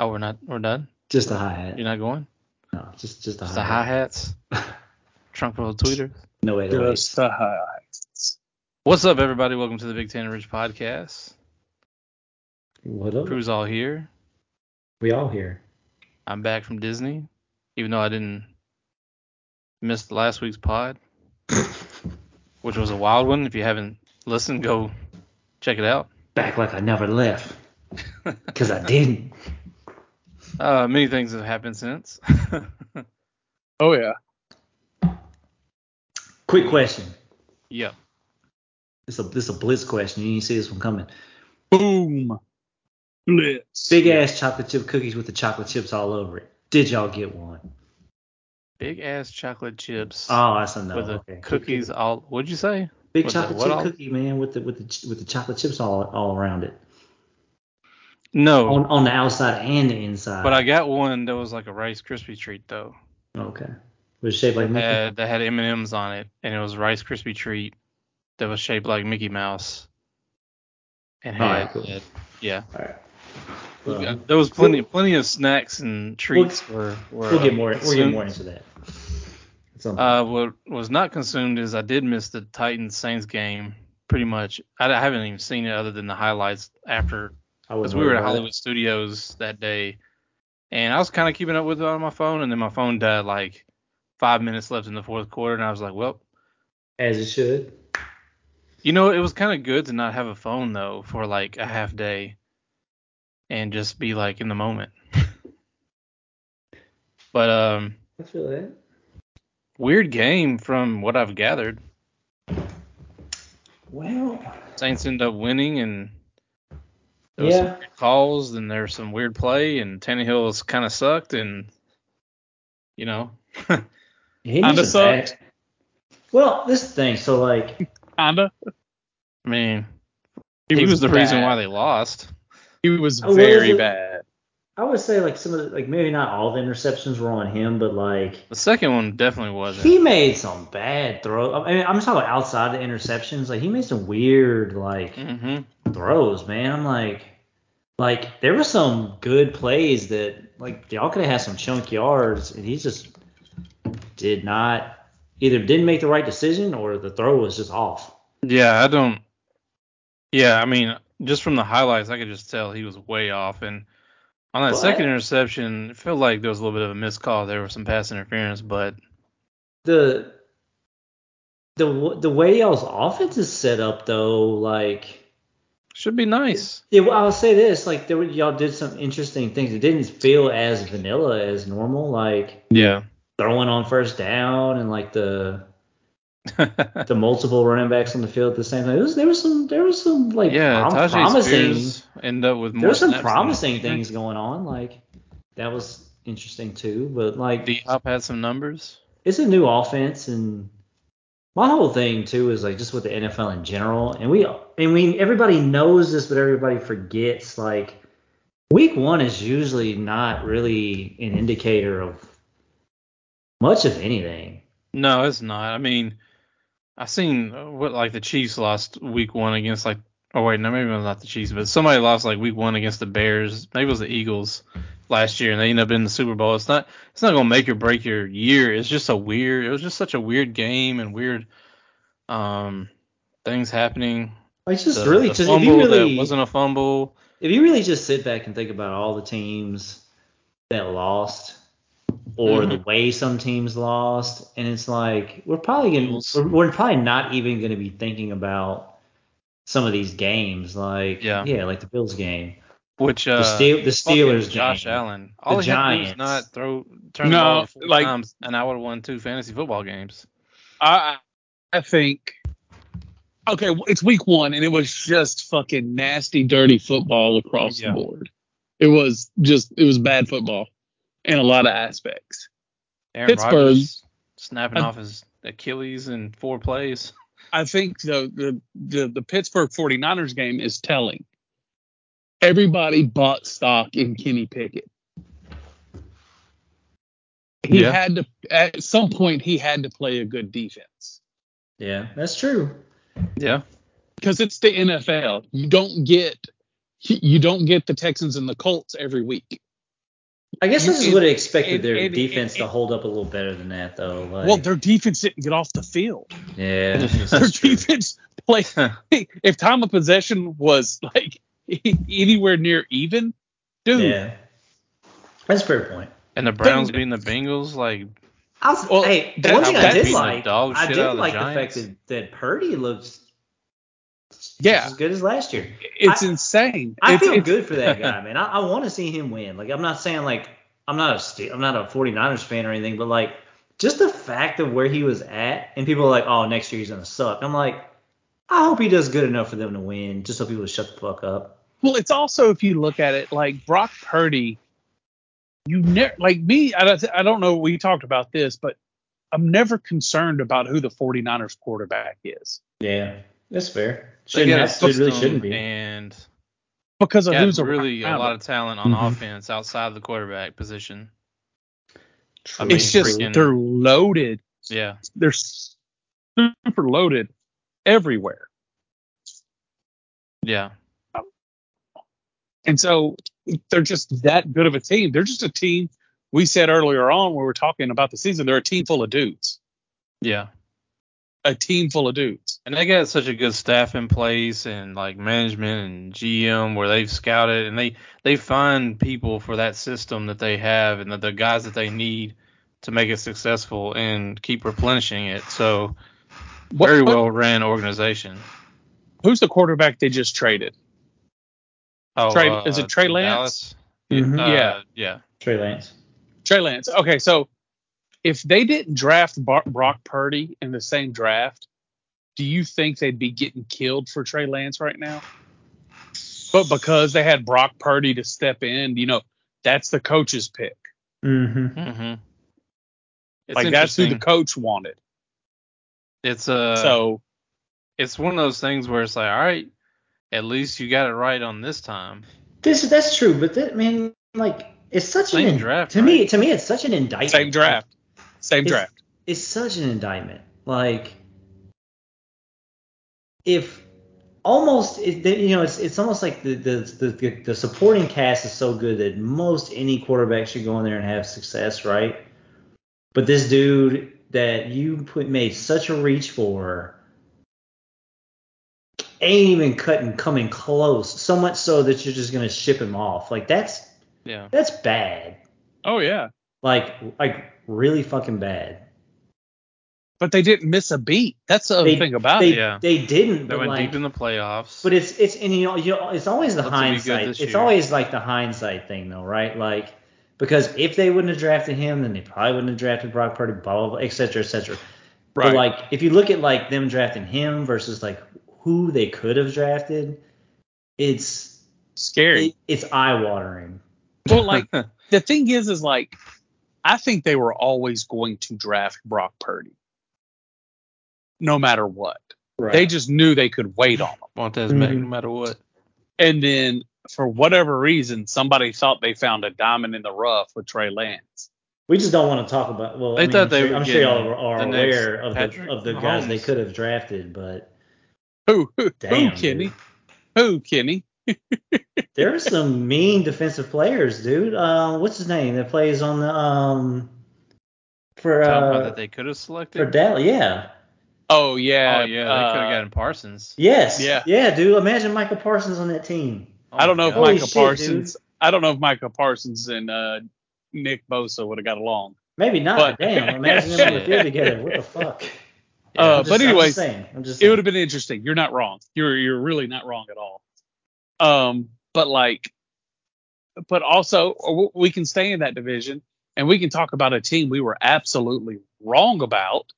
Oh, we're not. We're done. Just a hi hat. You're not going. No, just just a hi hat. The hi hi hats. Trunk full of tweeters. No way to Just the highlights. What's up, everybody? Welcome to the Big Tanner Ridge podcast. What up? Crew's all here. We all here. I'm back from Disney, even though I didn't miss last week's pod, which was a wild one. If you haven't listened, go check it out. Back like I never left. Cause I didn't. Uh, many things have happened since. Oh yeah. Quick question. yep. This a this a blitz question. You didn't see this one coming. Boom. Blitz. Big ass chocolate chip cookies with the chocolate chips all over it. Did y'all get one? Big ass chocolate chips Oh, that's a no. with the okay. cookies all. What'd you say? Big with chocolate chip all? cookie, man, with the with the with the chocolate chips all all around it. No, On on the outside and the inside. but I got one that was like a Rice Krispie treat though. Okay. Was shaped like Mickey? had that had M and M's on it, and it was Rice Krispie treat that was shaped like Mickey Mouse, and had, Alright, cool. had- yeah. All right. Well, got- there was plenty plenty of snacks and treats were, were we'll get more we'll get consumed. more into that. At some point. Uh, what was not consumed is I did miss the Titans Saints game pretty much. I, I haven't even seen it other than the highlights after because we were at about it. Hollywood Studios that day, and I was kind of keeping up with it on my phone, and then my phone died like five minutes left in the fourth quarter, and I was like, well. As it should. You know, it was kind of good to not have a phone though for like a half day and just be like in the moment. but um I feel that. weird game from what I've gathered. Well, Saints end up winning and there was Yeah. some calls and there's some weird play and Tannehill's kind of sucked and you know he Kinda needs to sucked. back- Well, this thing. So like, Kinda. I mean he, was, the reason why they lost. He was Oh, very was bad. I would say like some of the, like maybe not all the interceptions were on him, but like The second one definitely wasn't. he made some bad throws. I mean, I'm just talking outside the interceptions. Like he made some weird like mhm. throws, man. I'm like, like there were some good plays that like y'all could have had some chunk yards, and he just did not either didn't make the right decision or the throw was just off. Yeah, I don't. Yeah, I mean, just from the highlights, I could just tell he was way off. And on that But- second interception, it felt like there was a little bit of a missed call. There was some pass interference, but The the the way y'all's offense is set up though, like should be nice. yeah, well, I'll say this, like there were, y'all did some interesting things. It didn't feel as vanilla as normal, like Yeah. throwing on first down and like the the multiple running backs on the field at the same time. There was there was some there was some like yeah, prom- promising Spears end up with more. there were some promising things going on. Like that was interesting too. But like D Hop had some numbers. it's a new offense and my whole thing too is like just with the NFL in general. And we and we everybody knows this, but everybody forgets like week one is usually not really an indicator of much of anything. No, it's not. I mean, I seen uh, what like the Chiefs lost week one against like. Oh wait, no, maybe it was not the Chiefs, but somebody lost like week one against the Bears. Maybe it was the Eagles last year, and they ended up in the Super Bowl. It's not. It's not gonna make or break your year. It's just a weird. It was just such a weird game and weird, um, things happening. Like just The- really the just if you really wasn't a fumble. if you really just sit back and think about all the teams that lost or Mm-hmm. the way some teams lost and it's like we're probably gonna we're, we're probably not even going to be thinking about some of these games like Yeah. yeah like the Bills game Which uh, the, Steel, the Steelers Josh game Allen. All The he had to Giants. not throw turn No, the ball four like- times, and I would have won two fantasy football games. I I think okay, it's week one and it was just fucking nasty, dirty football across Yeah. the board. It was just it was bad football in a lot of aspects. Aaron Pittsburgh- Rodgers snapping I- off his Achilles in four plays. I think the, the the the Pittsburgh 49ers game is telling. Everybody bought stock in Kenny Pickett. He Yeah. had to at some point he had to play a good defense. yeah that's true Yeah. because it's the NFL. You don't get you don't get the Texans and the Colts every week. I guess this is what I expected and- their and- defense and- to hold up a little better than that, though. Like, Well, their defense didn't get off the field. yeah, Their defense played. if time of possession was like anywhere near even, dude. Yeah, that's a fair point. And the Browns beating the Bengals, like I was, Well, hey, that- one thing I did like, dog I did out of the like the, fact that, that Purdy looks Yeah. as good as last year. It's I- insane. I it's, feel it's- good for that guy, man. I, I want to see him win. Like, I'm not saying like I'm not a Ste- I'm not a 49ers fan or anything, but like just the fact of where he was at, and people are like, oh, next year he's gonna suck. I'm like, I hope he does good enough for them to win, just so people shut the fuck up. Well, it's also if you look at it like Brock Purdy, you never like me. I don't, I don't know. We talked about this, but I'm never concerned about who the 49ers quarterback is Yeah, that's fair. they Shouldn't get a have, should, really shouldn't be. and because of got who's really a lot of talent on Mhm. offense outside of the quarterback position. I mean, It's just freaking- they're loaded. Yeah, They're super loaded everywhere, yeah, and so they're just that good of a team. They're just a team. We said earlier on when we were talking about the season, they're a team full of dudes. yeah. A team full of dudes. And they got such a good staff in place and like management and GM where they've scouted and they they find people for that system that they have and the, the guys that they need to make it successful and keep replenishing it. So very well ran organization. Who's the quarterback they just traded? Oh, Trey- uh, is it Trey Lance? Dallas? Mhm. Uh, Yeah. yeah. Trey Lance. Trey Lance. Okay, so if they didn't draft Bar- Brock Purdy in the same draft, do you think they'd be getting killed for Trey Lance right now? But because they had Brock Purdy to step in, you know, that's the coach's pick. Mm-hmm. Mm-hmm. Like that's who the coach wanted. It's uh so it's one of those things where it's like, all right, at least you got it right on this time. This that's true, but that man, like, it's such Same an draft, to me. To me, it's such an indictment. same draft. Same It's- draft. It's such an indictment. Like, if almost, it, you know, it's it's almost like the, the the the supporting cast is so good that most any quarterback should go in there and have success, right? But this dude that you put made such a reach for ain't even cutting coming close. So much so that you're just gonna ship him off. Like that's Yeah. that's bad. Oh yeah. Like like really fucking bad. But they didn't miss a beat. That's the other They- thing about they, it. Yeah. They didn't. They went like, deep in the playoffs. But it's it's and you know, you know it's always the Hope to be good hindsight. It's year. always like the hindsight thing though, right? Like because if they wouldn't have drafted him, then they probably wouldn't have drafted Brock Purdy, blah blah, blah et cetera, et cetera. Right. But like if you look at like them drafting him versus like who they could have drafted, it's Scary. it, it's eye watering. well, like the thing is, is like, I think they were always going to draft Brock Purdy, no matter what. Right. They just knew they could wait on him, Montez Mack, Mhm. no matter what. and then for whatever reason, somebody thought they found a diamond in the rough with Trey Lance. we just don't want to talk about. Well, They I mean, thought I'm they sure, I'm sure y'all are, are the next aware of the of the guys they could have drafted, but Who? Who? Damn, who, Kenny? dude. Who, Kenny? There are some mean defensive players, dude. Uh, what's his name that plays on the um for uh that they could have selected for selected. Dallas? Yeah. Oh yeah. oh yeah, they uh, could have gotten Parsons. Yes. Yeah. Yeah, dude. Imagine Micah Parsons on that team. Oh I don't my know if God. Holy Micah shit, Parsons. I don't know if Micah Parsons and uh, Nick Bosa would have got along. Maybe not. But- Damn. Imagine them on the field together. What the fuck? Yeah. Uh, just- but I'm anyways, saying. I'm just it would have been interesting. You're not wrong. You're you're really not wrong at all. Um, but like, but also we can stay in that division and we can talk about a team we were absolutely wrong about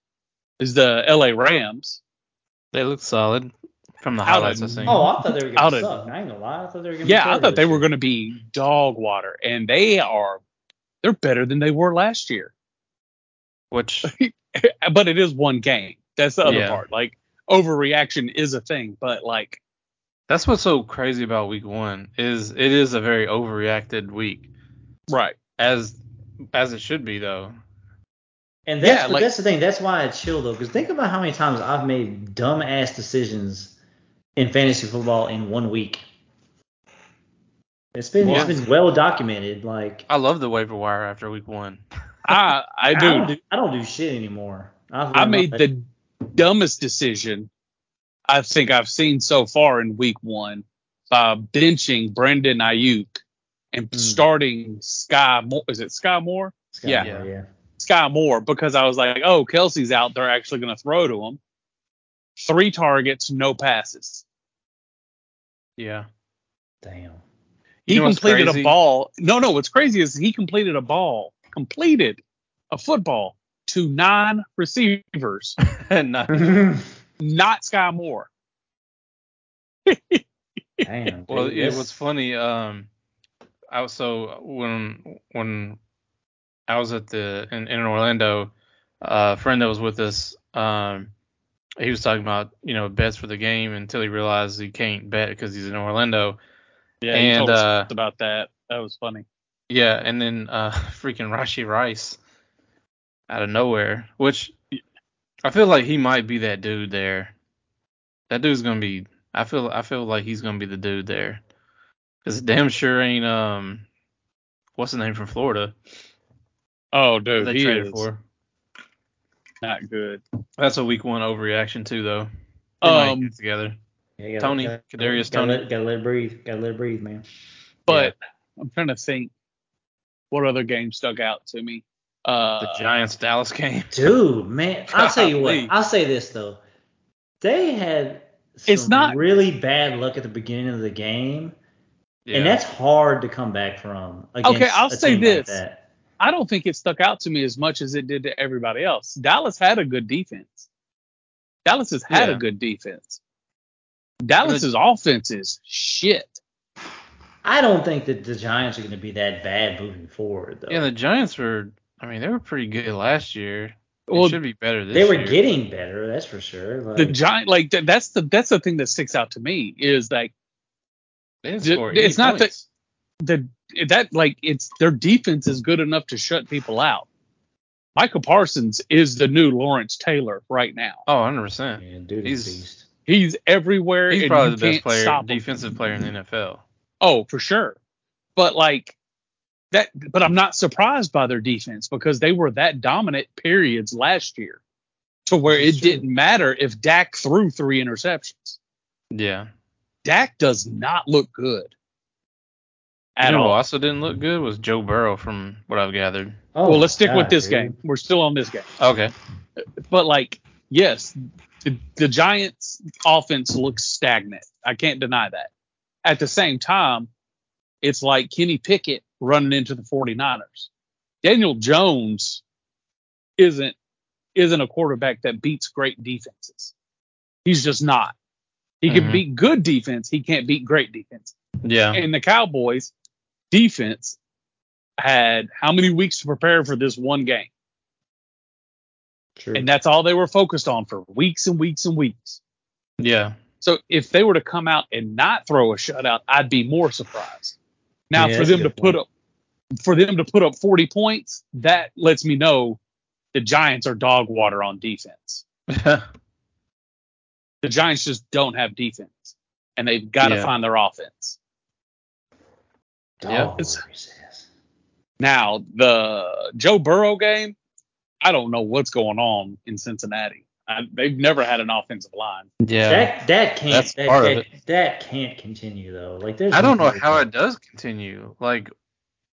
is the L.A. Rams. They look solid from the highlights of- I seen. Oh, I thought they were gonna of- suck. I ain't gonna lie. I thought they were gonna. Yeah, be I thought they were going to. to be dog water, and they are. They're better than they were last year. Which but it is one game. That's the other Yeah. part. Like overreaction is a thing, but like that's what's so crazy about week one is it is a very overreacted week. right. As as it should be though. And that's Yeah, like- that's the thing. That's why I chill though, because think about how many times I've made dumb ass decisions in fantasy football in one week. It's been Yeah. it's been well documented. Like I love the waiver wire after week one. I I I don't do. do I don't do shit anymore. I've I made the dumbest decision I think I've seen so far in week one by benching Brandon Aiyuk and Hmm. starting Skyy Moore. Is it Skyy Moore? Scott yeah. Moore, yeah. Skyy Moore because I was like, oh, Kelce's out. They're actually going to throw to him. Three targets, no passes. Yeah. Damn. He You know completed crazy? a ball. No, no, what's crazy is he completed a ball, completed a football to nine receivers, Not- not Skyy Moore. Damn. well, dude, yeah, that's- funny, um, I was so when when I was at the in, in Orlando, uh, a friend that was with us, um, he was talking about you know bets for the game until he realized he can't bet because he's in Orlando. Yeah, he told us uh, about that. That was funny. Yeah, and then uh, freaking Rashee Rice out of nowhere, which I feel like he might be that dude there. That dude's gonna be. I feel. I feel like he's gonna be the dude there. Cause damn sure ain't um, what's the name from Florida? Oh, dude, they he traded is for. not good. That's a week one overreaction too, though. They might Um, get together. Yeah, you Toney, gotta, Kadarius gotta, Toney. Let, gotta let it breathe. Gotta let it breathe, man. But I'm trying to think what other game stuck out to me. Uh, The Giants Dallas game. Dude, man, I'll tell you what. Golly. I'll say this though. They had some It's not- really bad luck at the beginning of the game, Yeah. and that's hard to come back from. Okay, I'll a say team this. Like. I don't think it stuck out to me as much as it did to everybody else. Dallas had a good defense. Dallas has had Yeah. a good defense. Dallas's offense is shit. I don't think that the Giants are going to be that bad moving forward though. yeah, the Giants were. I mean, they were pretty good last year. They Well, should be better this they were year. getting better, that's for sure. Like, the giant like th- that's the that's the thing that sticks out to me is like They didn't d- it's not that- points. the that like it's their defense is good enough to shut people out. Micah Parsons is the new Lawrence Taylor right now. Oh, 100 percent. man, dude he's- a beast. He's everywhere. He's and probably you the best player, stop him. defensive player in the NFL. Oh, for sure. But like that, but I'm not surprised by their defense because they were that dominant periods last year to where it true. didn't matter if Dak threw three interceptions. Yeah. Dak does not look good You know all. also didn't look good was Joe Burrow, from what I've gathered. Oh, well, let's stick God, with this dude. game. We're still on this game. Okay. But like, yes, the, the Giants' offense looks stagnant. I can't deny that. At the same time, it's like Kenny Pickett running into the 49ers. Daniel Jones isn't isn't a quarterback that beats great defenses. He's just not. He can Mhm. beat good defense. He can't beat great defense. Yeah. And the Cowboys defense had how many weeks to prepare for this one game? True. And that's all they were focused on for weeks and weeks and weeks. Yeah. So if they were to come out and not throw a shutout, I'd be more surprised. Now Yeah, for them to put point. up for them to put up 40 points, that lets me know the Giants are dog water on defense. The Giants just don't have defense, and they've got to Yeah. find their offense. Yeah. Now the Joe Burrow game, I don't know what's going on in Cincinnati. I, they've never had an offensive line. yeah. That that can't That's that, part of that, that can't continue though. Like there's I don't know how it does continue. Like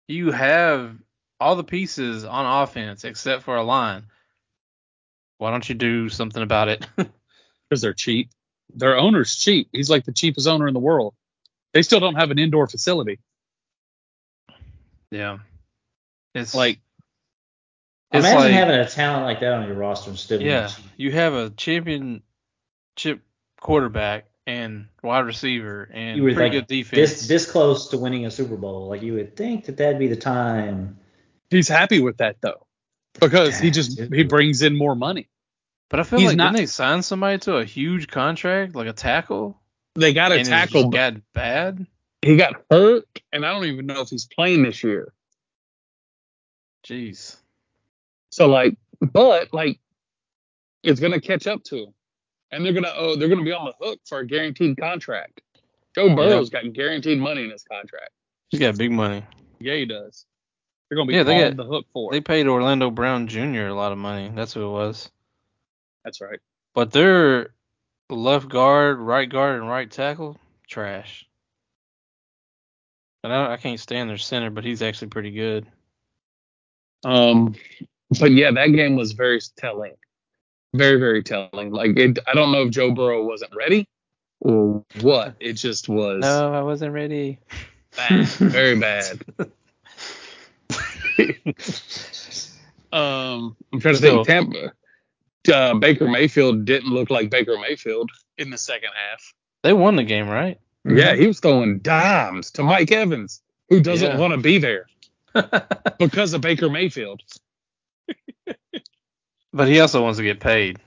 you have all the pieces on offense except for a line. Why don't you do something about it? because they're cheap. Their owner's cheap. He's like the cheapest owner in the world. They still don't have an indoor facility. yeah. It's Like it's Imagine like having a talent like that on your roster and still yeah, cheap. you have a championship quarterback and wide receiver and You were pretty like good defense. this this close to winning a Super Bowl. Like you would think that that'd be the time. he's happy with that though, because he just dude. he brings in more money. but I feel he's like not- didn't they sign somebody to a huge contract, like a tackle? They got a it's tackle. just got bad. He got hurt, and I don't even know if he's playing this year. Jeez. So like, but like, it's gonna catch up to him, and they're gonna oh they're gonna be on the hook for a guaranteed contract. Joe Burrow's got guaranteed money in his contract. He's got big money. Yeah, he does. They're gonna be Yeah, on they got- the hook for They paid Orlando Brown Jr. a lot of money. That's who it was. That's right. But their left guard, right guard, and right tackle trash. And I, I can't stand their center, but he's actually pretty good. Um, but yeah, that game was very telling, very very telling. Like it, I don't know if Joe Burrow wasn't ready or what. It just was No, I wasn't ready. bad, very bad. um, I'm trying to Still- think. Tampa, uh, Baker Mayfield didn't look like Baker Mayfield in the second half. They won the game, right? Yeah, he was throwing dimes to Mike Evans, who doesn't Yeah. want to be there because of Baker Mayfield. But he also wants to get paid.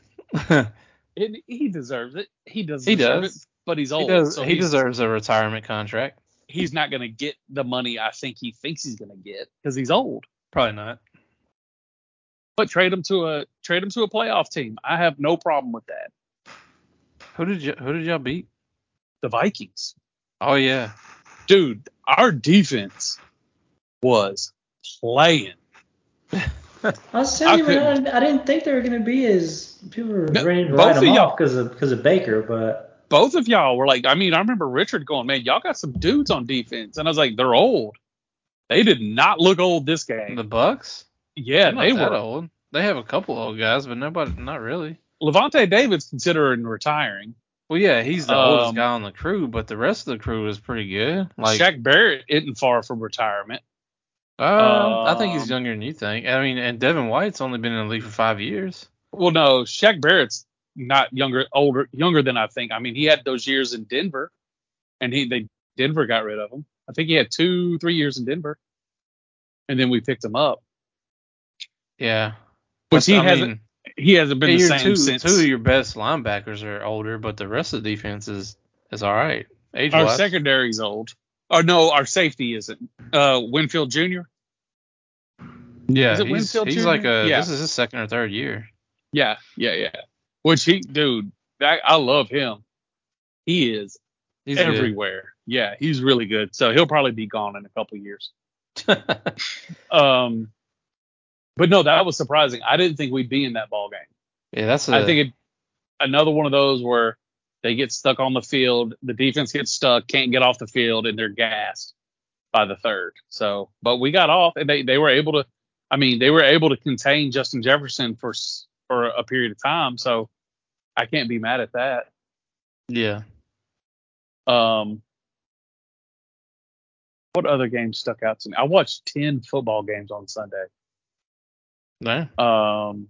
He deserves it. He does. He deserve does. It, but he's he old. does. so he deserves a retirement contract. He's not going to get the money I think he thinks he's going to get because he's old. Probably not. But trade him to a trade him to a playoff team. I have no problem with that. Who did you? Who did y'all beat? The Vikings, Oh yeah. dude. Our defense was playing. I was telling I you, man, I, I didn't think they were going to be as people were No, ready to both write of them y'all- off because of because of Baker, but Both of y'all were like, I mean, I remember Richard going, man, y'all got some dudes on defense, and I was like, they're old. They did not look old this game. The Bucs. yeah, They're not they were. old. They have a couple old guys, but nobody. Not really. Lavonte David's considering retiring. Well, yeah, he's the oldest Um, guy on the crew, but the rest of the crew is pretty good. Like, Shaq Barrett isn't far from retirement. Uh, I think he's um, younger than you think. I mean, and Devin White's only been in the league for five years. Well, no, Shaq Barrett's not younger, older, younger than I think. I mean, he had those years in Denver, and he they Denver got rid of him. I think he had two, three years in Denver, and then we picked him up. Yeah, Which he I hasn't. mean, he hasn't been the same two, since. two of your best linebackers are older, but the rest of the defense is is all right. Age our secondary's old. Oh no, our safety isn't. Uh, Winfield Jr. yeah, is it he's, Winfield he's Jr.? like a. Yeah. This is his second or third year. Yeah, yeah, yeah. Which he, dude, that I love him. He is He's good. everywhere. Yeah, he's really good. So he'll probably be gone in a couple years. Um, but no, that was surprising. I didn't think we'd be in that ball game. yeah, that's. A, I think it another one of those where they get stuck on the field, the defense gets stuck, can't get off the field, and they're gassed by the third. So, but we got off, and they they were able to. I mean, they were able to contain Justin Jefferson for for a period of time. So, I can't be mad at that. Yeah. Um, what other games stuck out to me? I watched ten football games on Sunday. No. Um,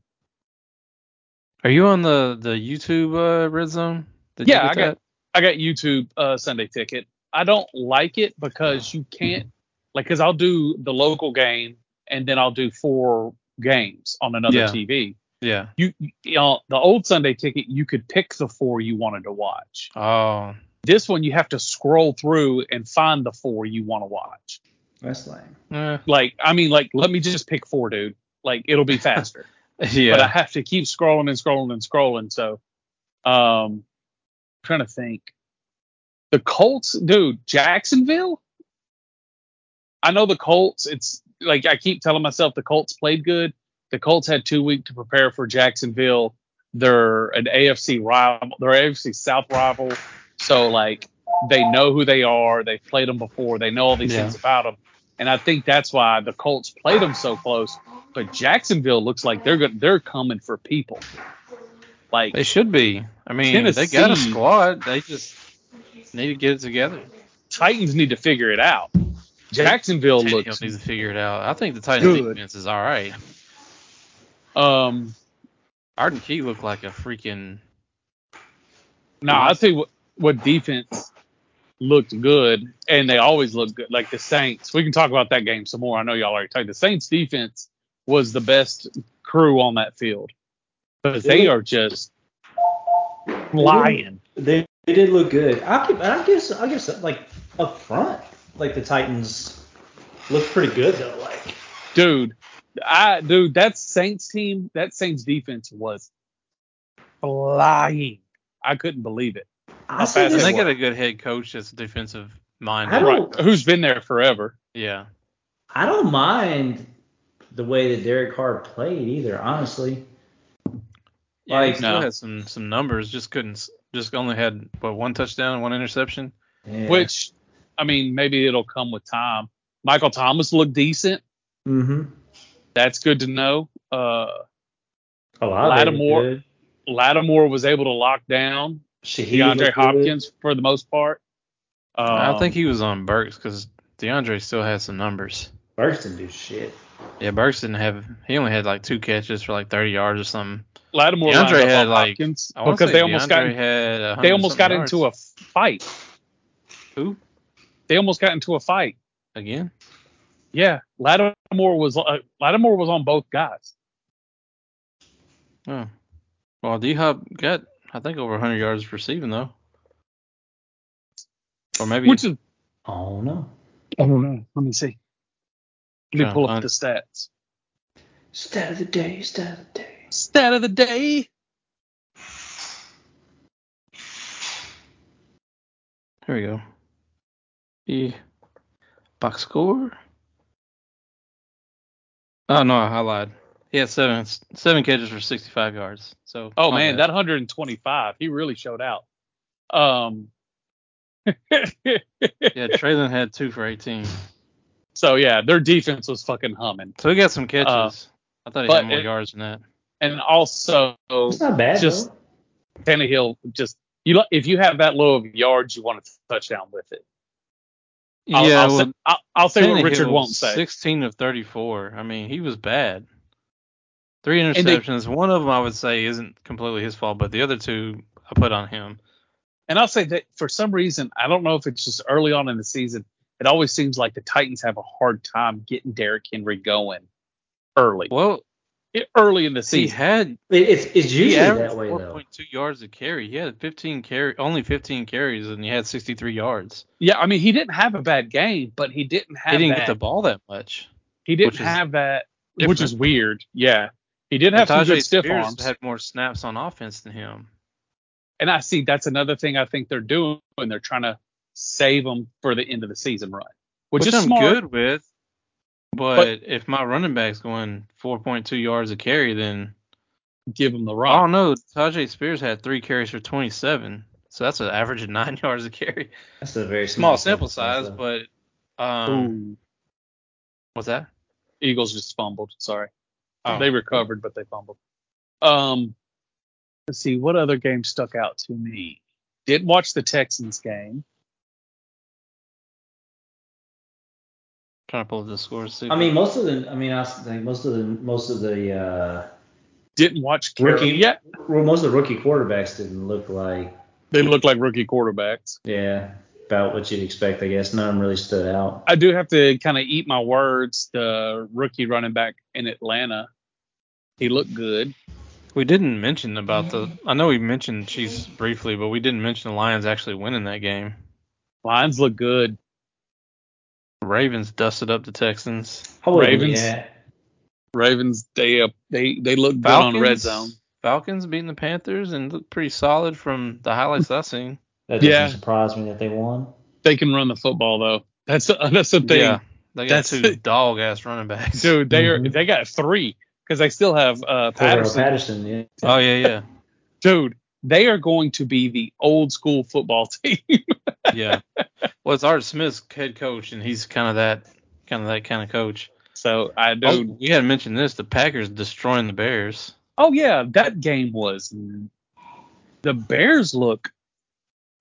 Are you on the the YouTube uh, red zone? Did Yeah, I got- that? I got YouTube uh, Sunday ticket. I don't like it because you can't like because I'll do the local game and then I'll do four games on another Yeah. TV. Yeah. You, you know, the old Sunday ticket you could pick the four you wanted to watch. Oh, This one you have to scroll through and find the four you want to watch. that's lame. eh, Like I mean, like let me just pick four, dude. Like it'll be faster. yeah. but I have to keep scrolling and scrolling and scrolling. So, um, I'm trying to think. The Colts, dude, Jacksonville. I know the Colts. It's like I keep telling myself the Colts played good. The Colts had two weeks to prepare for Jacksonville. They're an AFC rival. They're AFC South rival. So like they know who they are. They've played them before. They know all these Yeah. things about them. And I think that's why the Colts played them so close. But Jacksonville looks like they're good. They're coming for people. Like they should be. I mean, they got a squad. They just need to get it together. Titans need to figure it out. Jacksonville Tannehill looks. needs to figure it out. I think the Titans Good. defense is all right. Um, Arden Key looked like a freaking. no, I tell you what, what defense looked good, and they always look good. Like the Saints, we can talk about that game some more. I know y'all already talked. The Saints defense was the best crew on that field because they are just flying. They, they did look good. I could, I guess I guess like up front, like the Titans looked pretty good though. Like dude. I dude, that Saints team, that Saints defense was flying. I couldn't believe it. I How say fast And they they got a good head coach that's a defensive mind I it. don't- Right. Who's been there forever? Yeah. I don't mind the way that Derek Carr played either, honestly. Yeah, he Like- still No. had some some numbers, just couldn't just only had what one touchdown, and one interception. Yeah. Which, I mean, maybe it'll come with time. Michael Thomas looked decent. hmm That's good to know. Uh, A lot Lattimore- Good. Lattimore was able to lock down Shaheed DeAndre looked good. Hopkins for the most part. I Um, think he was on Burks because DeAndre still had some numbers. Burks didn't do shit. Yeah, Burks didn't have. He only had like two catches for like 30 yards or something. Lattimore DeAndre lined had, on like, Hopkins because they almost DeAndre got had. they almost got something into a fight. Who They almost got into a fight. again? Yeah, Lattimore was uh, Lattimore was on both guys. Oh, well, D Hop got I think over 100 yards receiving though, or maybe Which is Oh no. I don't know. Let me see. Let me pull to up find- the stats. Stat of the day, stat of the day. Stat of the day. Here we go. The box score. Oh no, I lied. He had seven seven catches for 65 yards. So Oh man, bad. that 125. He really showed out. Um. yeah, Treylon had two for 18. so yeah, their defense was fucking humming, So he got some catches. Uh, I thought he had more it- yards than that. and also It's not bad Just- though. Tannehill just you lo- if you have that low of yards, you want a touchdown with it. I'll, yeah, I'll, well, say, I'll, I'll say what Richard won't say. 16 of 34. I mean, he was bad. Three they- interceptions. One of them I would say isn't completely his fault, but the other two I put on him. And I'll say that for some reason, I don't know if it's just early on in the season, it always seems like the Titans have a hard time getting Derrick Henry going early. Well, early in the season. he had It, it's it's he usually averaged that way though. 4.2 yards a carry. He had 15 carry, only 15 carries, and he had 63 yards. Yeah, I mean he didn't have a bad game, but he didn't have He didn't that. get the ball that much. he didn't have that, which is weird. Yeah, he did have some Tyjae good stiff Spears arms, had more snaps on offense than him. and I see that's another thing I think they're doing. When they're trying to save him for the end of the season run, which, which is I'm smart. good with. But, But- if my running back's going 4.2 yards a carry, then Give him the rock. I rock. don't know. Tyjae Spears had three carries for 27, so that's an average of nine yards a carry. That's a very Small sample sample size, though. but um, Ooh, what's that? Eagles just fumbled. Sorry. Oh. They recovered, but they fumbled. Um, let's see what other game stuck out to me. Didn't watch the Texans game. Trying to pull up the scores. see I mean, most of the I mean, I think most of the most of the uh, Didn't watch Rookie. Carolina. Yeah, well, most of the rookie quarterbacks didn't look like they look like rookie quarterbacks. yeah about what you'd expect. I guess none of them really stood out. I do have to kind of eat my words. The rookie running back in Atlanta, he looked good. we didn't mention about the. I know we mentioned Chiefs briefly, but we didn't mention the Lions actually winning that game. Lions look good. Ravens dusted up the Texans. I wouldn't- Ravens. Yeah. Ravens, they uh, they they look good on red zone. Falcons beating the Panthers and looked pretty solid from the highlights I've seen. That doesn't Yeah. surprise me that they won. They can run the football though. That's that's the thing. Yeah, they got That's- two dog ass running backs. Dude, they are Mhm. they got three because they still have uh, Patterson. Patterson, yeah. Oh yeah, yeah, Dude, they are going to be the old school football team. yeah. Well, it's Art Smith's head coach, and he's kind of that kind of that kind of coach. so I Oh, we hadn't mentioned this: the Packers destroying the Bears. Oh yeah, that game was. The Bears look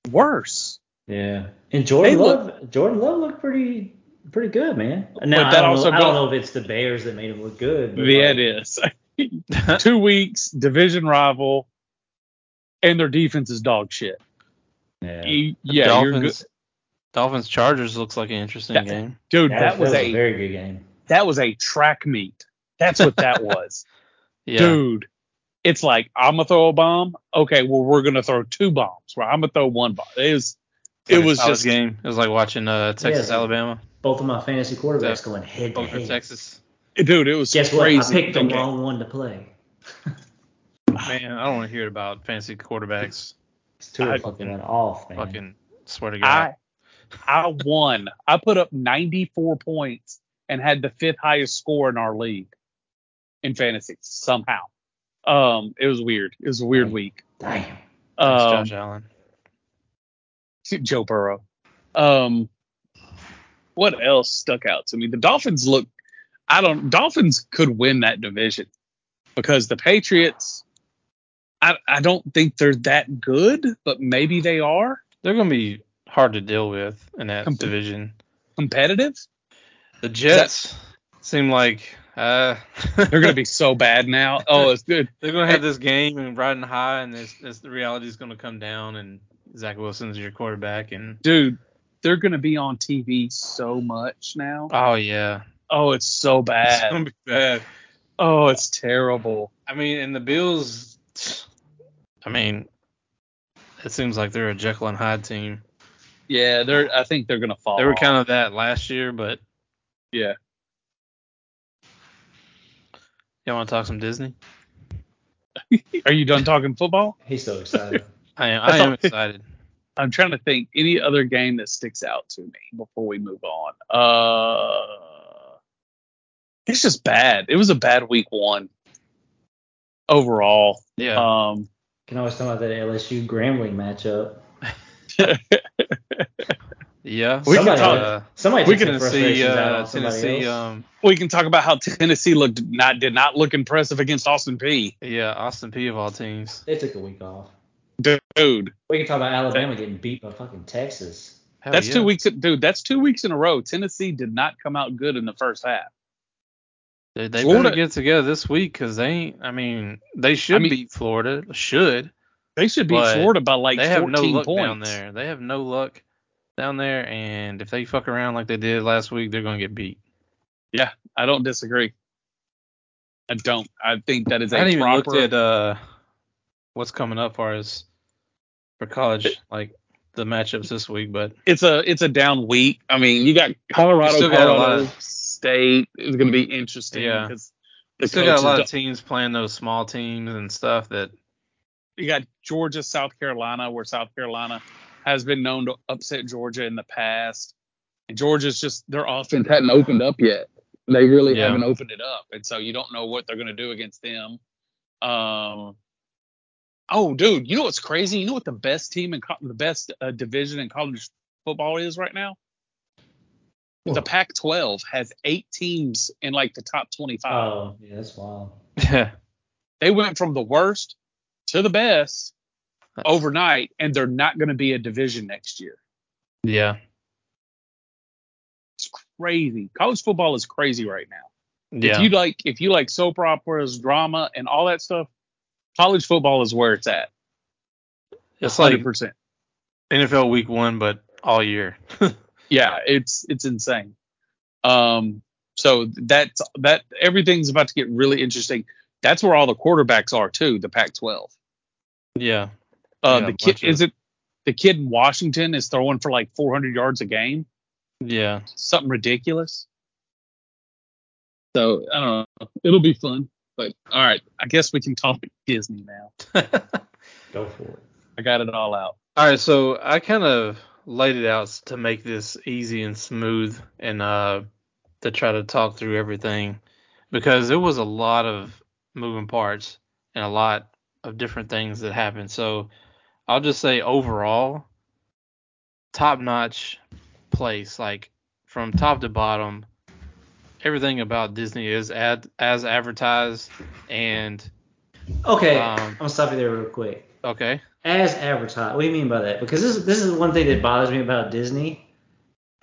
worse. Yeah. And Jordan They Love Jordan Love looked pretty pretty good, man. Now, But that I, don't also know, I don't know if it's the Bears that made him look good. But Yeah, like, it is. Two weeks, division rival, and their defense is dog shit. Yeah. You- yeah, you're good. Dolphins, Dolphins Chargers looks like an interesting That- game. dude. That, That, was, a a very good game. that was a track meet. That's what that was. Yeah, dude. It's like I'm gonna throw a bomb. Okay, well we're gonna throw two bombs. Well, I'm gonna throw one bomb. It was, Like it a was just game. It was like watching uh, Texas Yeah. Alabama Both of my fantasy quarterbacks Yeah. going head to head. Texas. dude. It was Guess what? crazy. I picked the Okay. wrong one to play. Man, I don't want to hear about fantasy quarterbacks. Tua I fucking went off, man. Fucking swear to God. I I won. I put up 94 points and had the fifth highest score in our league in fantasy somehow. Um, it was weird. It was a weird week. Damn. Thanks, Um, Josh Allen. Joe Burrow. Um, what else stuck out to me? The Dolphins look. I don't. Dolphins could win that division because the Patriots. I I don't think they're that good, but maybe they are They're gonna be hard to deal with in that Com- division. competitive. The Jets seem like uh, They're gonna be so bad now. Oh, it's good. they're gonna have this game and riding high, and this, this the reality is gonna come down, and Zach Wilson's your quarterback, and dude. They're gonna be on TV so much now. oh yeah, Oh, it's so it's bad. gonna be bad. Oh, it's terrible. I mean, and the Bills, I mean, it seems like they're a Jekyll and Hyde team. Yeah, they're. I think they're gonna fall. They were off. kind of that last year, but Yeah. y'all want to talk some Disney? Are you done talking football? He's so excited. I am. I I am excited. I'm trying to think any other game that sticks out to me before we move on. Uh, it's just bad. It was a bad week one overall. Yeah. Um, Can always talk about that LSU Grambling matchup. yeah. we can talk- Uh, somebody we can their Tennessee. Uh, Tennessee. Um. we can talk about how Tennessee looked not did not look impressive against Austin Peay. Yeah. Austin Peay of all teams. they took a week off. Dude, We can talk about Alabama getting beat by fucking Texas. Hell that's yeah. two weeks. Dude, that's two weeks in a row. Tennessee did not come out good in the first half. They, they Florida- better get together this week because they ain't. I mean, they should I mean- beat Florida. Should. They should beat Florida by like they have 14 no luck points. down there. They have no luck down there, and if they fuck around like they did last week, they're gonna get beat. Yeah, I don't disagree. I don't. I think that is a I even proper. looked at uh what's coming up for us for college, like the matchups this week, but it's a it's a down week. I mean, you got Colorado, You still got a lot of- State is going to be interesting. Yeah. because the still got a lot of teams playing those small teams and stuff that you got Georgia, South Carolina, where South Carolina has been known to upset Georgia in the past. And Georgia's just their offense hadn't opened up yet. They really Yeah. haven't opened it up, and so you don't know what they're going to do against them. Um. Oh, dude, you know what's crazy? You know what the best team in co- the best uh, division in college football is right now? The Pac-12 has eight teams in like the top 25. Oh, yeah, that's wild. yeah. they went from the worst to the best overnight, and they're not going to be a division next year. Yeah. It's crazy. College football is crazy right now. Yeah. If you like, if you like soap operas, drama, and all that stuff, college football is where it's at. it's like Hundred percent. NFL week one, but all year. Yeah, it's it's insane. Um, so that's that everything's about to get really interesting. That's where all the quarterbacks are too. The Pac-12. yeah. Uh, Yeah, the kid is it the kid in Washington is throwing for like 400 yards a game. Yeah. something ridiculous. So I don't know. It'll be fun. But all right, I guess we can talk Disney now. Go for it. I got it all out. All right, so I kind of laid it out to make this easy and smooth and uh to try to talk through everything because there was a lot of moving parts and a lot of different things that happened. So I'll just say overall top notch place like from top to bottom everything about Disney is ad, as advertised and Okay, Um, I'm gonna stop you there real quick. okay As advertised, what do you mean by that? Because this this is one thing that bothers me about Disney,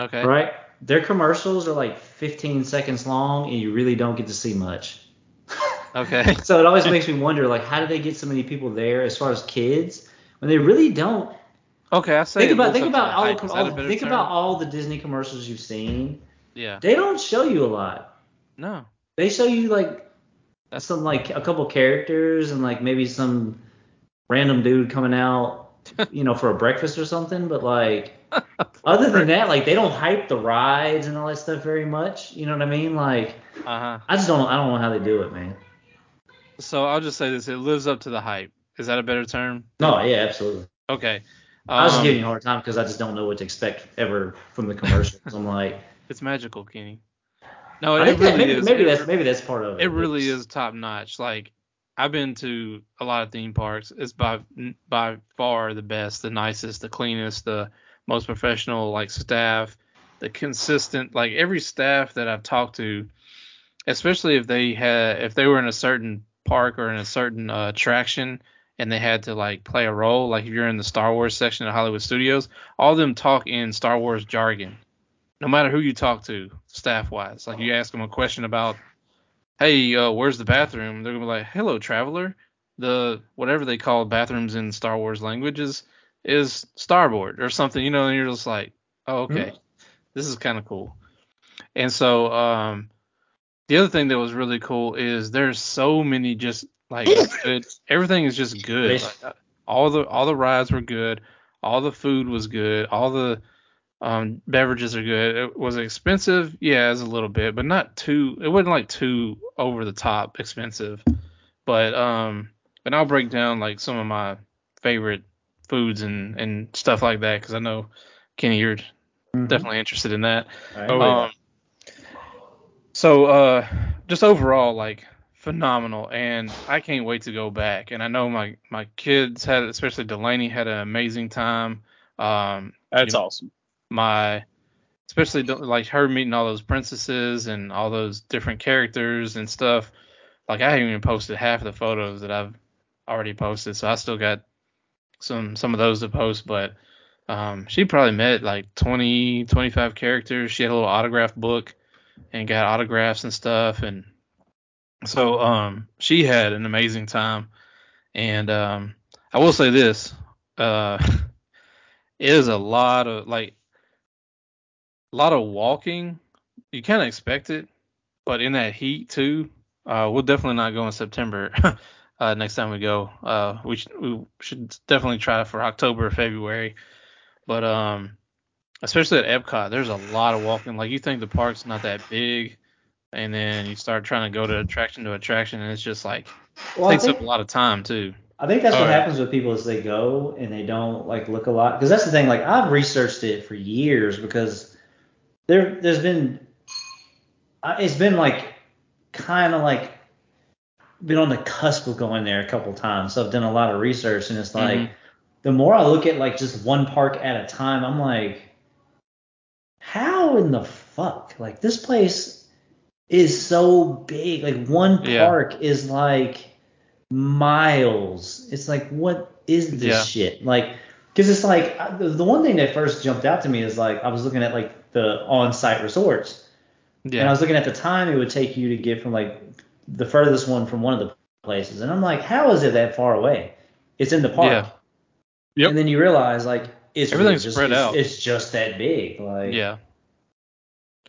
okay right? Their commercials are like 15 seconds long, and you really don't get to see much. okay So it always makes me wonder, like, how do they get so many people there as far as kids when they really don't? okay I say Think about think about all, the, all think term? about all the Disney commercials you've seen. yeah They don't show you a lot. no They show you like That's- some like a couple characters and like maybe some random dude coming out, you know, for a breakfast or something. But like other than that, like they don't hype the rides and all that stuff very much. You know what I mean? Like Uh-huh. I just don't I don't know how they do it, man. So I'll just say this: it lives up to the hype. Is that a better term? No, yeah, absolutely. Okay. I was Um, giving you a hard time because I just don't know what to expect ever from the commercials. I'm like, It's magical, Kenny. No, I it think that- really maybe, is. maybe It- that's maybe that's part of it. It really is top notch. Like I've been to a lot of theme parks. It's by by far the best, the nicest, the cleanest, the most professional like staff, the consistent like every staff that I've talked to, especially if they had if they were in a certain park or in a certain uh, attraction and they had to like play a role, like if you're in the Star Wars section of Hollywood Studios, all of them talk in Star Wars jargon. No matter who you talk to, staff wise, like you ask them a question about hey, uh, where's the bathroom? They're gonna be like, hello, traveler. The whatever they call bathrooms in Star Wars languages is starboard or something, you know, and you're just like, oh, okay, this is kind of cool. And so, um, the other thing that was really cool is there's so many just like good, everything is just good. Like, uh, all the all the rides were good, all the food was good, all the um, beverages are good. It was it expensive, yeah, it was a little bit, but not too. It wasn't like too over the top expensive. But um, and I'll break down like some of my favorite foods and and stuff like that because I know Kenny, you're Mhm. definitely interested in that. Right. Oh, yeah. Um, so uh, just overall, like phenomenal, and I can't wait to go back. And I know my my kids had, especially Delaney, had an amazing time. Um, That's you know, awesome. my especially like her meeting all those princesses and all those different characters and stuff. Like I haven't even posted half of the photos that I've already posted, so I still got some some of those to post. But um, she probably met like 20, 25 characters. She had a little autograph book and got autographs and stuff, and so um, she had an amazing time. And um, I will say this, uh, it is a lot of like a lot of walking. You kind of expect it, but in that heat too. Uh, we'll definitely not go in September. uh, next time we go, uh, we, sh- we should definitely try for October or February. But um, especially at Epcot, there's a lot of walking. Like you think the park's not that big, and then you start trying to go to attraction to attraction, and it's just like Well, I takes think, up a lot of time too. I think that's Oh, what yeah. happens with people is they go and they don't like look a lot because that's the thing. Like I've researched it for years because there there's been it's been like kind of like been on the cusp of going there a couple times. So I've done a lot of research and it's like Mhm. the more I look at like just one park at a time, I'm like, how in the fuck? Like this place is so big. Like one Yeah. park is like miles. It's like what is this Yeah. shit? Like because it's like uh, the, the one thing that first jumped out to me is like I was looking at like the on-site resorts. And I was looking at the time it would take you to get from like the furthest one from one of the places. And I'm like, how is it that far away? It's in the park. Yeah. Yep. And then you realize like it's really Everything's just, spread it's, out. It's just that big. Like yeah.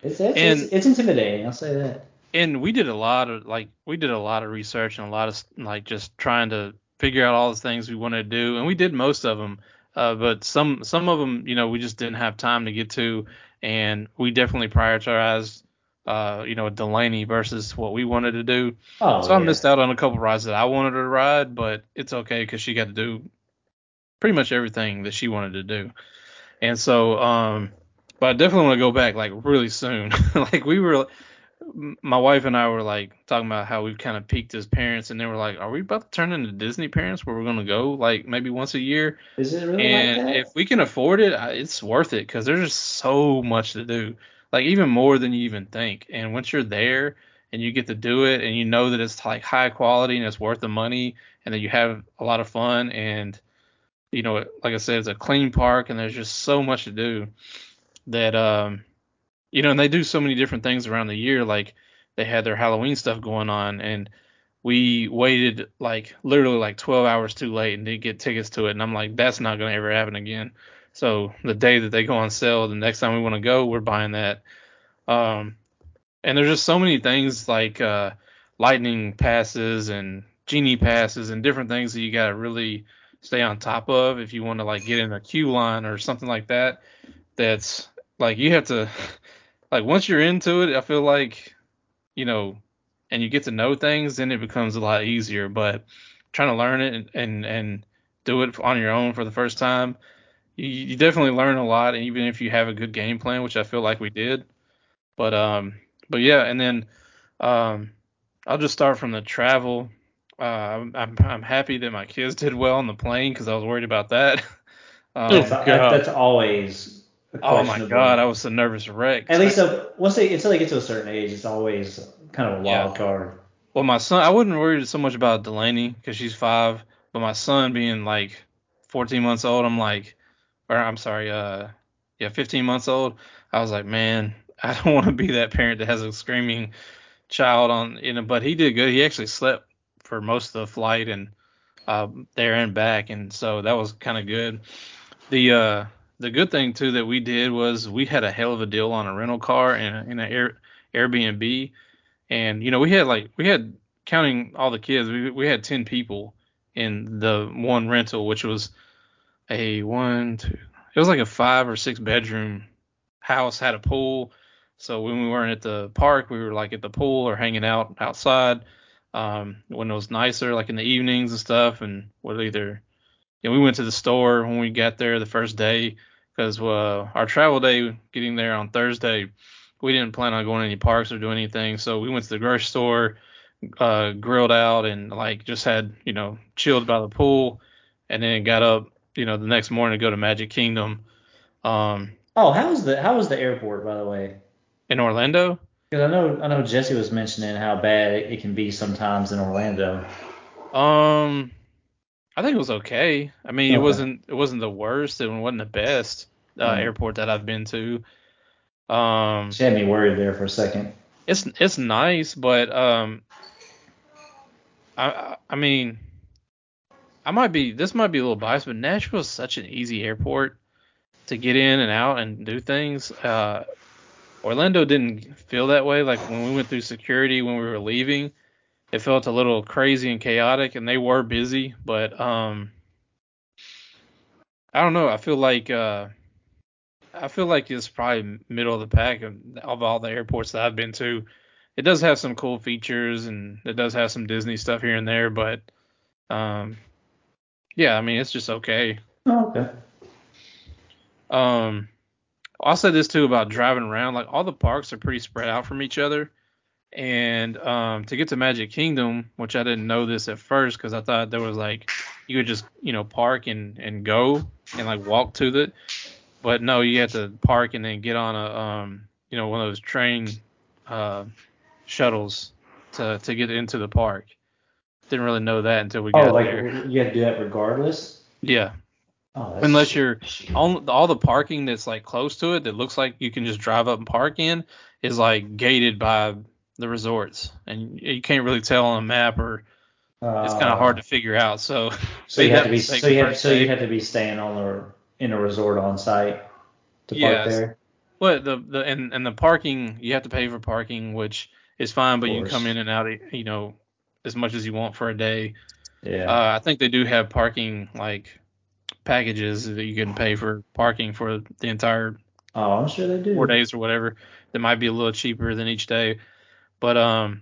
It's it's, And- it's it's intimidating. I'll say that. and we did a lot of like we did a lot of research and a lot of like just trying to figure out all the things we wanted to do and we did most of them uh, but some some of them you know we just didn't have time to get to and we definitely prioritized uh, you know Delaney versus what we wanted to do Oh, so I yeah. missed out on a couple rides that I wanted to ride but it's okay because she got to do pretty much everything that she wanted to do and so um but I definitely want to go back like really soon like we were my wife and I were like talking about how we've kind of peaked as parents, and they we're like, are we about to turn into Disney parents where we're gonna go like maybe once a year? Is it really and like that? if we can afford it, I- it's worth it because there's just so much to do, like even more than you even think. And once you're there and you get to do it, and you know that it's like high quality and it's worth the money, and that you have a lot of fun, and you know, like I said, it's a clean park, and there's just so much to do that um you know, and they do so many different things around the year. Like they had their Halloween stuff going on, and we waited like literally like 12 hours too late and didn't get tickets to it. And I'm like, that's not gonna ever happen again. So the day that they go on sale, the next time we want to go, we're buying that. Um, and there's just so many things like uh, lightning passes and genie passes and different things that you gotta really stay on top of if you want to like get in a queue line or something like that. That's like you have to like once you're into it, I feel like you know, and you get to know things, then it becomes a lot easier. But trying to learn it and and, and do it on your own for the first time, you, you definitely learn a lot, And even if you have a good game plan, which I feel like we did. But um, but yeah, and then um, I'll just start from the travel. Uh, I'm, I'm I'm happy that my kids did well on the plane because I was worried about that. um, That's, that- that's always. A oh my god, I was a nervous wreck. At least uh, once they until they get to a certain age, it's always kind of a Yeah. wild card. Well, my son, I wouldn't worry so much about Delaney because she's five, but my son being like 14 months old, I'm like, or I'm sorry, uh, yeah, 15 months old, I was like, man, I don't want to be that parent that has a screaming child on, you know, but he did good. He actually slept for most of the flight and uh, there and back, and so that was kind of good. The uh, the good thing too that we did was we had a hell of a deal on a rental car and in an Air, Airbnb. And you know we had like we had counting all the kids we we had 10 people in the one rental which was a one two it was like a five or six bedroom house had a pool. So when we weren't at the park we were like at the pool or hanging out outside um when it was nicer like in the evenings and stuff and we'd either know, we went to the store when we got there the first day because uh, our travel day getting there on Thursday we didn't plan on going to any parks or doing anything. So we went to the grocery store, uh, grilled out, and like just had you know chilled by the pool, and then got up you know the next morning to go to Magic Kingdom, um, Oh, how was the how was the airport by the way? in Orlando. Because I know I know Jesse was mentioning how bad it, it can be sometimes in Orlando. Um, I think it was okay. I mean, it wasn't it wasn't the worst. It wasn't the best uh, Mm. airport that I've been to. Um, She had me worried there for a second. it's it's nice, but um, I I- I mean, I might be this might be a little biased, but Nashville is such an easy airport to get in and out and do things. Uh, Orlando didn't feel that way. Like when we went through security when we were leaving, it felt a little crazy and chaotic, and they were busy, but um, I don't know. I feel like uh. I feel like it's probably middle of the pack of, of all the airports that I've been to. It does have some cool features and it does have some Disney stuff here and there, but um, yeah, I mean it's just okay. Oh, okay. Um, I'll say this too about driving around. Like all the parks are pretty spread out from each other, and um, to get to Magic Kingdom, which I didn't know this at first because I thought there was like you could just you know park and and go and like walk to the, but no, you have to park and then get on a um you know one of those train uh shuttles to to get into the park. Didn't really know that until we got there. Oh, got like there. you had to do that regardless. Yeah, Oh, unless you're all, all the parking that's like close to it that looks like you can just drive up and park in is like gated by the resorts and you can't really tell on a map or it's kind of hard to figure out so Uh, So you have to be so you have so you have to be staying on the in a resort on site to park Yes. there. Well, the the and, and the parking you have to pay for parking which is fine but you can come in and out you know as much as you want for a day Yeah. uh, i think they do have parking like packages that you can pay for parking for the entire oh, I'm sure they do. four days or whatever that might be a little cheaper than each day but um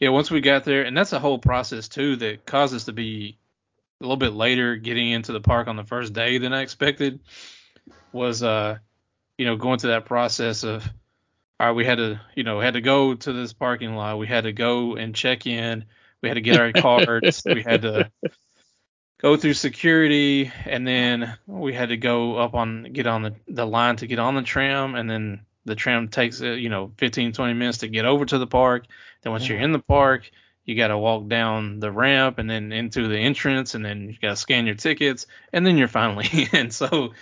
yeah once we got there and that's a whole process too that caused us to be a little bit later getting into the park on the first day than i expected was uh you know going through that process of all right we had to you know had to go to this parking lot. We had to go and check in. We had to get our cards we had to go through security. And then we had to go up on get on the, the line to get on the tram. And then the tram takes uh, you know 15 20 minutes to get over to the park. Then once you're in the park you got to walk down the ramp and then into the entrance and then you got to scan your tickets and then you're finally in. So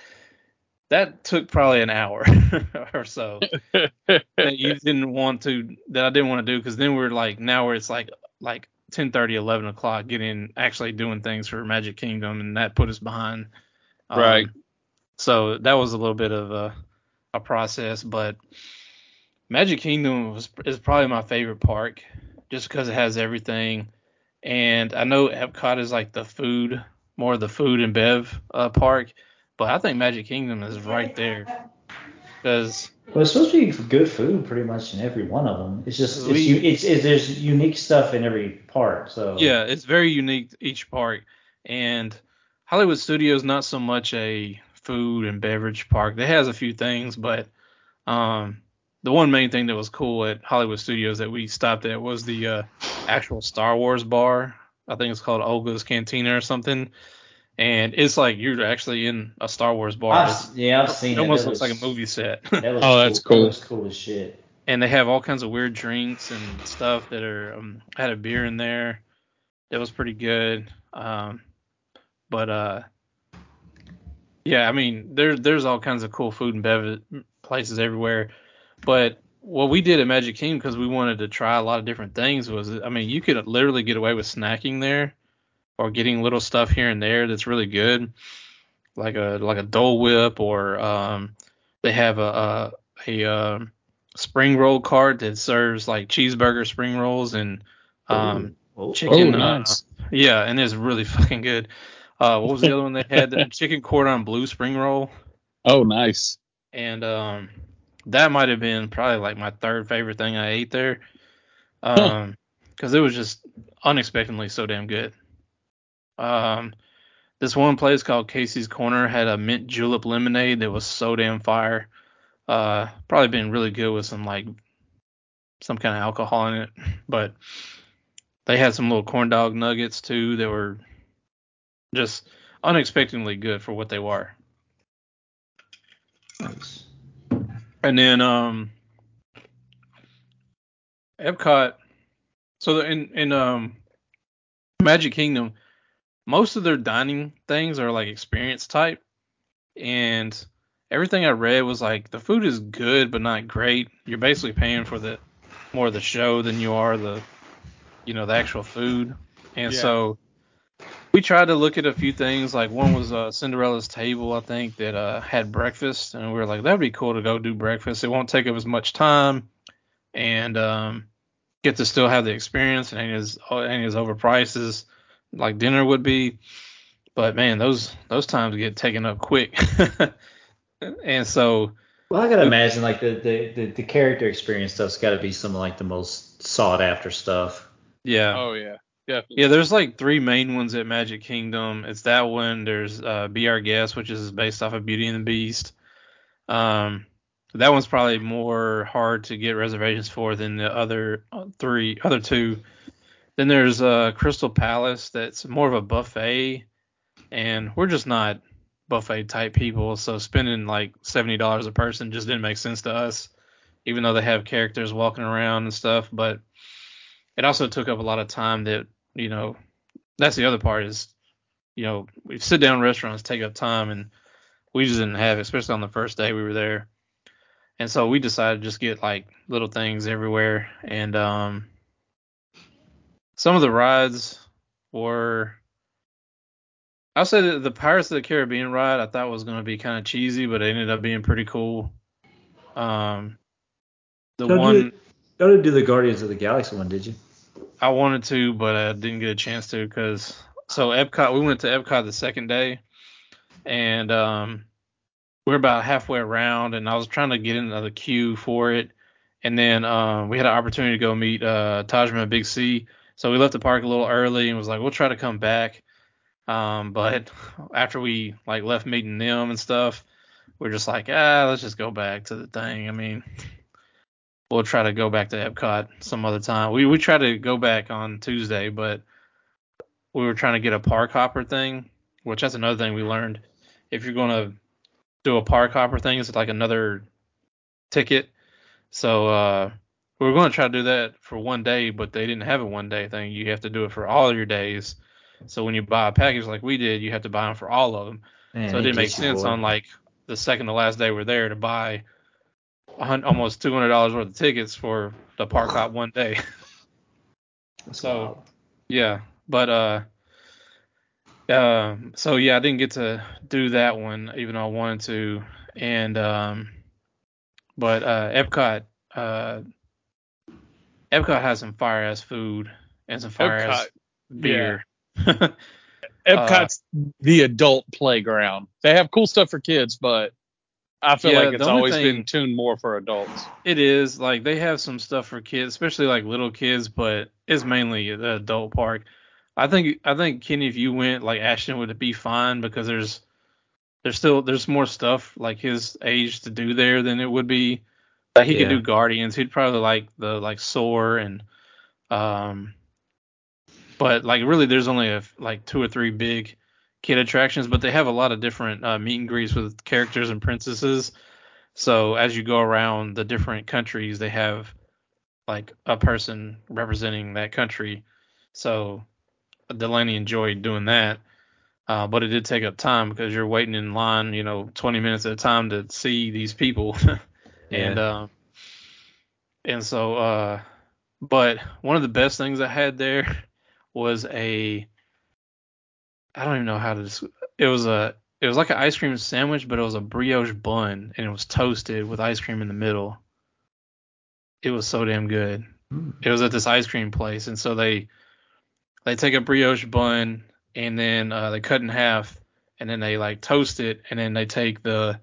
that took probably an hour or so that you didn't want to that I didn't want to do because then we're like now where it's like like 10 30 11 o'clock getting actually doing things for Magic Kingdom and that put us behind. Um, Right. so that was a little bit of a a process but Magic Kingdom was is probably my favorite park just because it has everything and I know Epcot is like the food more of the food and bev uh, park but I think Magic Kingdom is right there because Well, it's supposed to be good food pretty much in every one of them. It's just it's, We- it's, it's there's unique stuff in every part. So Yeah, it's very unique to each park. And Hollywood Studios not so much a food and beverage park. It has a few things, but um, the one main thing that was cool at Hollywood Studios that we stopped at was the uh, actual Star Wars bar. I think it's called Oga's Cantina or something. And it's like you're actually in a Star Wars bar. I've, yeah, I've seen it it. almost That looks was- like a movie set. That was Oh, that's cool. cool. That was cool as shit. and they have all kinds of weird drinks and stuff that are um, had a beer in there that was pretty good um but uh yeah i mean there there's all kinds of cool food and beverage places everywhere but what we did at magic kingdom because we wanted to try a lot of different things was i mean you could literally get away with snacking there or getting little stuff here and there that's really good like a like a dole whip or um they have a a, a um spring roll cart that serves like cheeseburger spring rolls and um Oh, chicken. Oh, uh, yeah, and it's really fucking good. Uh, what was the other one they had? Chicken cordon bleu spring roll, Oh, nice. and um, that might have been probably like my third favorite thing I ate there. Um, because it was just unexpectedly so damn good. Um, this one place called Casey's Corner had a mint julep lemonade that was so damn fire. Uh, probably been really good with some like some kind of alcohol in it, but they had some little corn dog nuggets too that were just unexpectedly good for what they were. nice. And then um Epcot so in in um Magic Kingdom most of their dining things are like experience type and everything I read was like the food is good but not great. You're basically paying for the more of the show than you are the you know the actual food. And Yeah. so we tried to look at a few things like one was uh, Cinderella's table I think that uh, had breakfast and we were like that'd be cool to go do breakfast. It won't take up as much time and um, get to still have the experience and ain't as ain't as overpriced as like dinner would be. But man, those those times get taken up quick. and so Well, I gotta imagine like the the, the, the character experience stuff's got to be some of like the most sought after stuff. yeah. Oh, yeah. Definitely. Yeah, there's like three main ones at Magic Kingdom. It's that one. There's uh, Be Our Guest, which is based off of Beauty and the Beast. Um, that one's probably more hard to get reservations for than the other uh, three, other two. Then there's uh, Crystal Palace, that's more of a buffet, and we're just not buffet type people, so spending like seventy dollars a person just didn't make sense to us, even though they have characters walking around and stuff. But it also took up a lot of time that you know that's the other part is you know we sit down restaurants take up time and we just didn't have it especially on the first day we were there and so we decided to just get like little things everywhere and um some of the rides were I'll say that the Pirates of the Caribbean ride I thought was going to be kind of cheesy, but it ended up being pretty cool. Um, the Don't one do, don't do the Guardians of the Galaxy one, did you? I wanted to, but I didn't get a chance to because so Epcot. We went to Epcot the second day, and um, we are about halfway around, and I was trying to get into the queue for it, and then um, we had an opportunity to go meet uh, Tajman Big C. So we left the park a little early and was like, we'll try to come back. Um, but after we like left meeting them and stuff, we're just like, ah, let's just go back to the thing. I mean, we'll try to go back to Epcot some other time. We we tried to go back on Tuesday, but we were trying to get a park hopper thing, which that's another thing we learned. If you're gonna do a park hopper thing, it's like another ticket. So uh, we were going to try to do that for one day, but they didn't have a one day thing. You have to do it for all your days. So when you buy a package like we did, you have to buy them for all of them. Man, so it didn't make sense on like the second to last day we're there to buy almost two hundred dollars worth of tickets for the park hop one day. So- wild. yeah, but uh, um, so yeah, I didn't get to do that one even though I wanted to, and um, but uh, Epcot, uh, Epcot has some fire ass food and some fire ass Epcot, beer. Epcot's the adult playground. They have cool stuff for kids, but I feel Yeah, like it's always thing- been tuned more for adults. It is like they have some stuff for kids, especially like little kids, but it's mainly the adult park. I think I think Kenny, if you went like Ashton, would it be fine because there's there's still there's more stuff like his age to do there than it would be. Like he Yeah. could do Guardians. He'd probably like the like Soar and um, but like really there's only a, like two or three big kid attractions, but they have a lot of different uh, meet and greets with characters and princesses. So as you go around the different countries, they have like a person representing that country. So Delaney enjoyed doing that. Uh, but it did take up time because you're waiting in line, you know, 20 minutes at a time to see these people. and Yeah. um, and so uh, but one of the best things I had there was a I don't even know how to des- it was a it was like an ice cream sandwich, but it was a brioche bun and it was toasted with ice cream in the middle. It was so damn good. Mm. It was at this ice cream place, and so they they take a brioche bun and then uh, they cut in half, and then they like toast it, and then they take the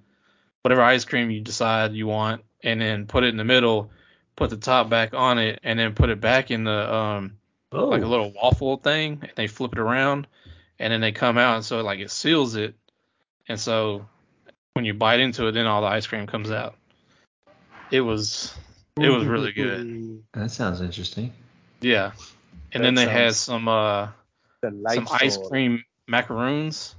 whatever ice cream you decide you want, and then put it in the middle, put the top back on it, and then put it back in the um Oh, like a little waffle thing, and they flip it around, and then they come out, and so like it seals it, and so when you bite into it, then all the ice cream comes out. It was it was really good. that sounds interesting. Yeah. And That then they had some uh some ice cream macaroons,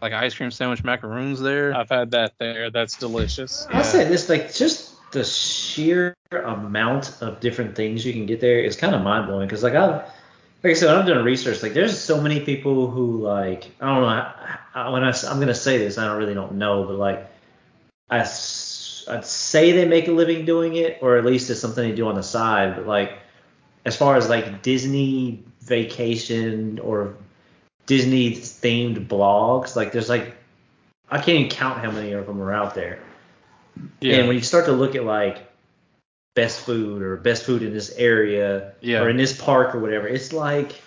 like ice cream sandwich macaroons there. I've had that there. That's delicious. I'll say this, like just the sheer amount of different things you can get there is kind of mind blowing. Because like I, like I said, I'm doing research, like there's so many people who like I don't know. I, I, when I, am gonna say this, I don't really don't know, but like I I'd say they make a living doing it, or at least it's something they do on the side. But like as far as like Disney vacation or Disney themed blogs, like there's like I can't even count how many of them are out there. yeah. And when you start to look at like best food or best food in this area Yeah. or in this park or whatever, it's like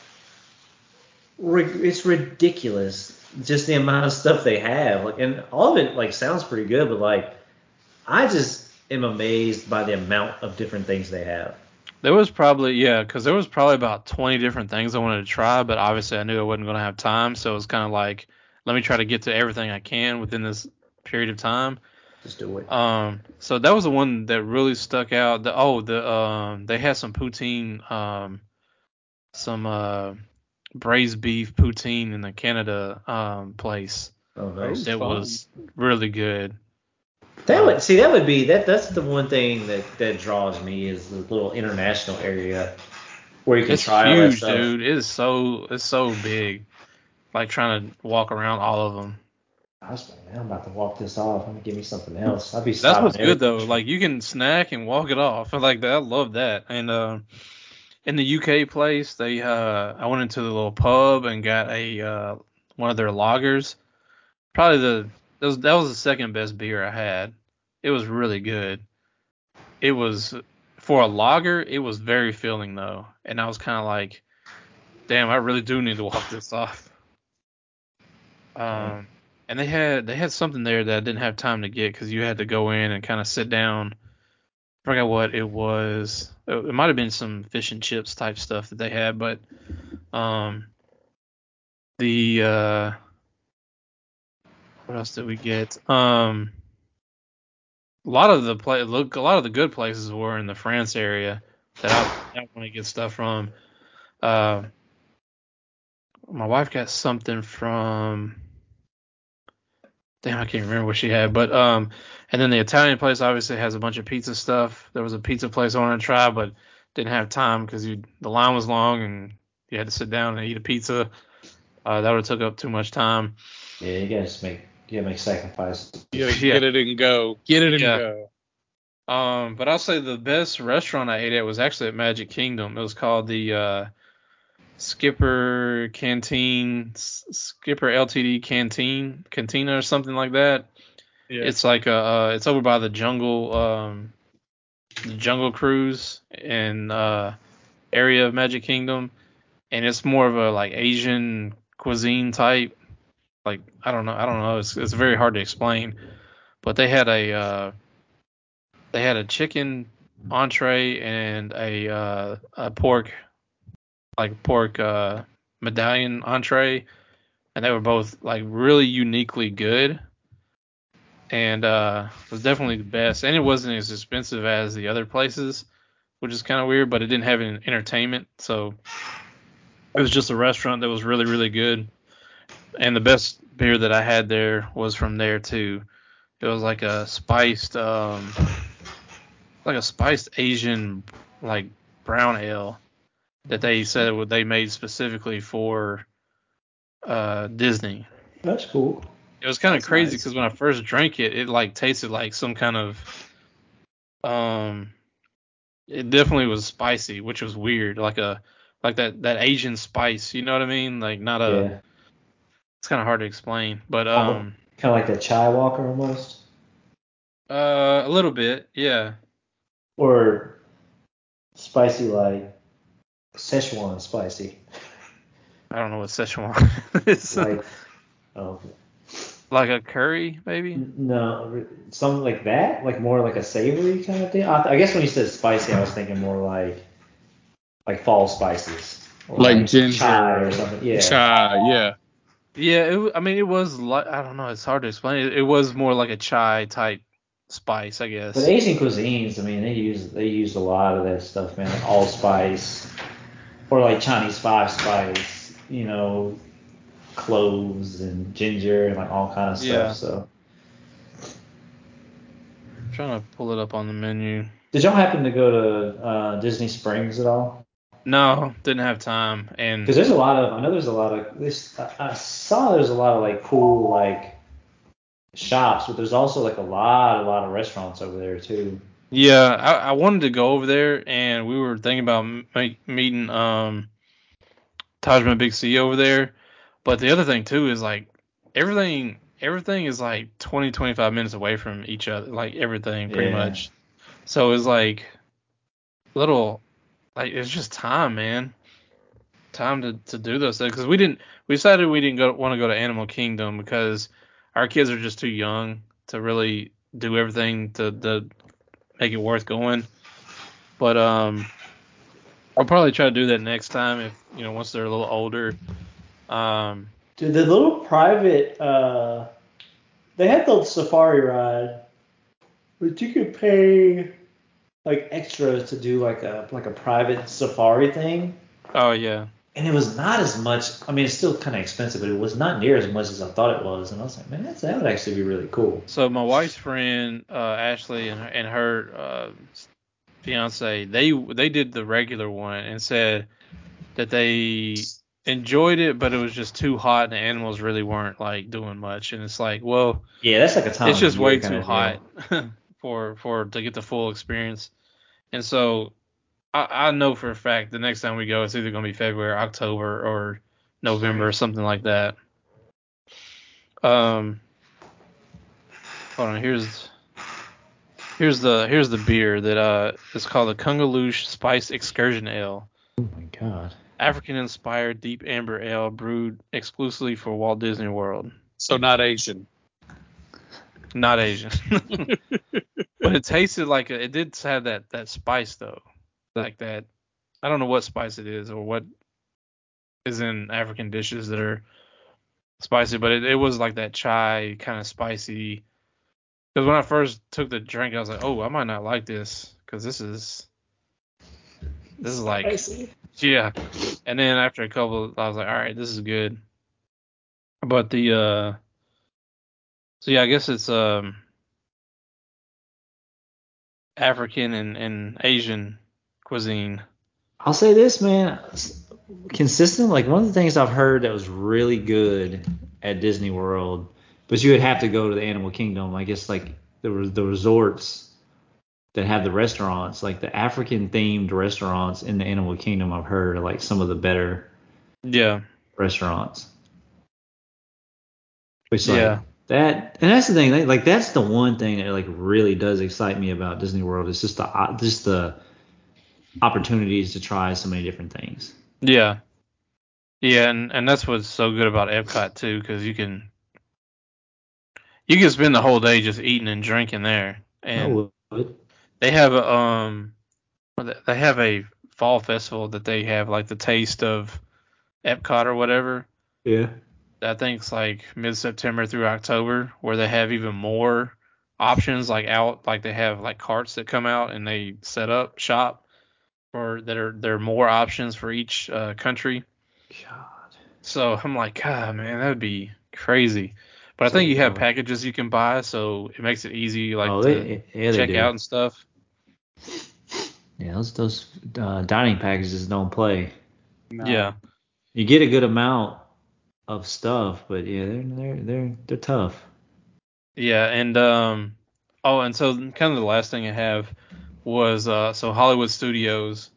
it's ridiculous just the amount of stuff they have. Like, and all of it like sounds pretty good, but like I just am amazed by the amount of different things they have. there was probably yeah, because there was probably about 20 different things I wanted to try, but obviously I knew I wasn't going to have time, so it was kind of like let me try to get to everything I can within this period of time. Just do it. Um, so that was the one that really stuck out. The oh, the um, they had some poutine, um, some uh, braised beef poutine in the Canada um place. Oh, nice. That fun. was really good. That would see that would be that that's the one thing that that draws me is the little international area where you can It's try all that huge, stuff. dude. It is so it's so big. Like trying to walk around all of them. I was like, man, I'm about to walk this off. I'm gonna give me something else. I'll be That's what's good though. Like you can snack and walk it off. I like that. I love that. And uh, in the UK place, they uh, I went into the little pub and got a uh, one of their lagers. Probably the that was that was the second best beer I had. It was really good. It was for a lager. It was very filling though, and I was kind of like, damn, I really do need to walk this off. Um, and they had they had something there that I didn't have time to get because you had to go in and kind of sit down. I forgot what it was. It might have been some fish and chips type stuff that they had, but um, the uh, what else did we get? Um, a lot of the play look a lot of the good places were in the France area that I, I want to get stuff from. Uh, my wife got something from damn I can't remember what she had, but um and then the Italian place obviously has a bunch of pizza stuff. There was a pizza place I wanted to try, but didn't have time because you the line was long and you had to sit down and eat a pizza. Uh, that would have took up too much time. Yeah, you gotta just make you gotta make sacrifices. You gotta Yeah. get it and go. Get it and Yeah. go. Um, but I'll say the best restaurant I ate at was actually at Magic Kingdom. It was called the uh, Skipper Canteen, Skipper LTD Canteen, Cantina or something like that. Yeah. It's like a, uh, it's over by the Jungle, um, the Jungle Cruise and uh, area of Magic Kingdom, and it's more of a like Asian cuisine type. Like I don't know, I don't know. It's it's very hard to explain, but they had a uh, they had a chicken entree and a uh, a pork like pork uh, medallion entree, and they were both like really uniquely good. and uh, was definitely the best. And it wasn't as expensive as the other places, which is kind of weird. But it didn't have any entertainment, so it was just a restaurant that was really really good. And the best beer that I had there was from there too. It was like a spiced, um, like a spiced Asian like brown ale that they said what they made specifically for uh, Disney. That's cool. It was kind of crazy nice. because when I first drank it, it like tasted like some kind of um, it definitely was spicy, which was weird, like a like that that Asian spice. You know what I mean? Like not a. yeah. It's kind of hard to explain, but um, Kind of like that chai walker almost. uh, a little bit, yeah. Or spicy like Szechuan spicy. I don't know what Szechuan is. Like, oh, like a curry, maybe. no, something like that. Like more like a savory kind of thing. I, I guess when you said spicy, I was thinking more like like fall spices. Or Like ginger chai or or something. Yeah. Chai, yeah. Yeah, it, w- I mean, it was like I don't know. It's hard to explain. It, it was more like a chai type spice, I guess. But Asian cuisines, I mean, they use they use a lot of that stuff, man. Like allspice, or like Chinese five spice, you know, cloves and ginger and like all kind of stuff. Yeah. So, I'm trying to pull it up on the menu. did y'all happen to go to uh, Disney Springs at all? No, didn't have time. And Because there's a lot of, I know there's a lot of this. I, I saw there's a lot of like cool like shops, but there's also like a lot, a lot of restaurants over there too. Yeah, I, I wanted to go over there, and we were thinking about make, meeting um Tajman Big C over there. But the other thing too is like everything everything is like 20 25 minutes away from each other, like everything pretty Yeah. much. So it's like little like it's just time, man. Time to, to do those things because we didn't we decided we didn't go want to go to Animal Kingdom because our kids are just too young to really do everything to, to make it worth going. But um, I'll probably try to do that next time if you know once they're a little older. Um, Dude, the little private, uh, they had the safari ride, but you could pay like extra to do like a like a private safari thing, oh yeah, and it was not as much. I mean, it's still kind of expensive, but it was not near as much as I thought it was. And I was like, man, that's, that would actually be really cool. So my wife's friend uh, Ashley and her, and her uh, fiance they they did the regular one and said that they enjoyed it, but it was just too hot and the animals really weren't like doing much. And it's like, well, Yeah, that's like a time. it's just way too hot for for to get the full experience. And so I, I know for a fact the next time we go, it's either gonna be February, October, or November, or something like that. Um, hold on. Here's here's the here's the beer that uh it's called the Kungaloosh Spice Excursion Ale. Oh my god. African inspired deep amber ale brewed exclusively for Walt Disney World. So not Asian. Not Asian. but it tasted like a, it did have that that spice though. Like that I don't know what spice it is or what is in African dishes that are spicy, but it, it was like that chai kind of spicy. Because when I first took the drink, I was like, "Oh, I might not like this because this is this is like yeah." And then after a couple, I was like, "All right, this is good." But the uh, so yeah, I guess it's um African and, and Asian cuisine. I'll say this, man. Consistent, like one of the things I've heard that was really good at Disney World, but you would have to go to the Animal Kingdom. I guess like there was the resorts that have the restaurants, like the African themed restaurants in the Animal Kingdom. I've heard are like some of the better Yeah, restaurants. Which like Yeah. that, and that's the thing. Like, that's the one thing that like really does excite me about Disney World. It's just the uh, just the opportunities to try so many different things. yeah, yeah, and and that's what's so good about Epcot too, because you can you can spend the whole day just eating and drinking there, and they have a um they have a fall festival that they have like the taste of Epcot or whatever. Yeah. I think it's like mid September through October where they have even more options like out like they have like carts that come out and they set up shop for that are there are more options for each uh, country. God. So I'm like, God, man, that would be crazy. But I think you have packages you can buy, so it makes it easy like oh, to yeah, check do. out and stuff. Yeah, those those uh, dining packages don't play. No. Yeah. You get a good amount of stuff, but yeah, they're they're they're they're tough. Yeah, and um oh, and so kind of the last thing I have was uh so Hollywood Studios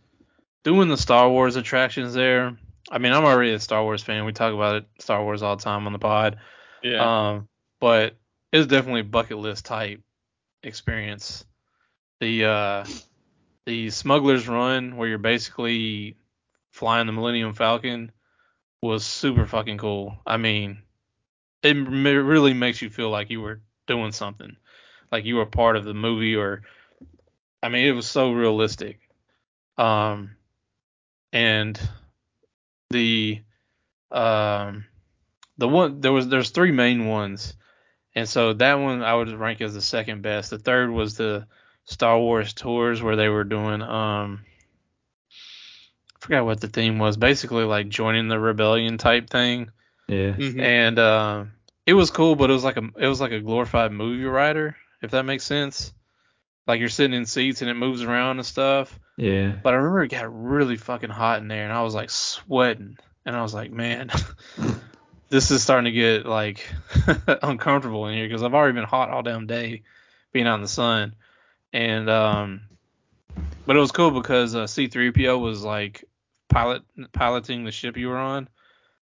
doing the Star Wars attractions there. I mean, I'm already a Star Wars fan. We talk about it Star Wars all the time on the pod. Yeah. Um, but it's definitely bucket list type experience. The uh the Smuggler's Run where you're basically flying the Millennium Falcon was super fucking cool. I mean, it really makes you feel like you were doing something, like you were part of the movie, or I mean, it was so realistic. Um, and the um the one there was there's three main ones, and so that one I would rank as the second best. The third was the Star Wars tours where they were doing um I forgot what the theme was. Basically like joining the rebellion type thing. Yeah. Mhm. And uh, it was cool, but it was like a it was like a glorified movie writer, if that makes sense. Like you're sitting in seats and it moves around and stuff. Yeah. But I remember it got really fucking hot in there and I was like sweating. And I was like, man, this is starting to get like uncomfortable in here because I've already been hot all damn day being out in the sun. And um but it was cool because uh, C3PO was like pilot piloting the ship you were on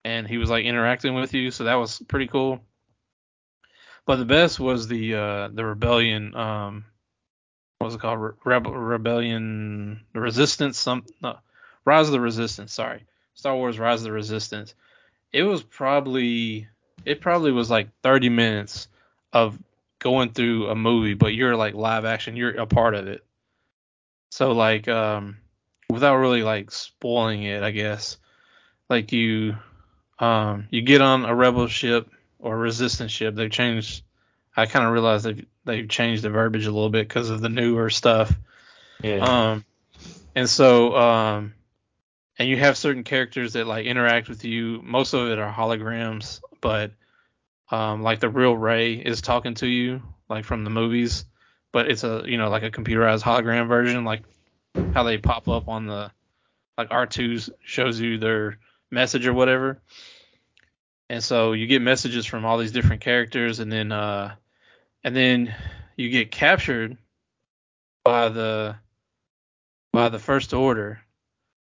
and he was like interacting with you, so that was pretty cool. But the best was the uh the rebellion um was it called? Re- Rebel Rebellion the Resistance some no, Rise of the Resistance, sorry. Star Wars Rise of the Resistance. It was probably it probably was like 30 minutes of going through a movie, but you're like live action, you're a part of it. So like um without really like spoiling it, I guess. Like you um you get on a rebel ship or resistance ship. They've changed I kind of realized they've they've changed the verbiage a little bit because of the newer stuff. Yeah. Um, and so, um, and you have certain characters that like interact with you. Most of it are holograms, but um, like the real Rey is talking to you, like from the movies, but it's a you know like a computerized hologram version, like how they pop up on the like R2 shows you their message or whatever. And so you get messages from all these different characters, and then uh, and then you get captured by the by the first order.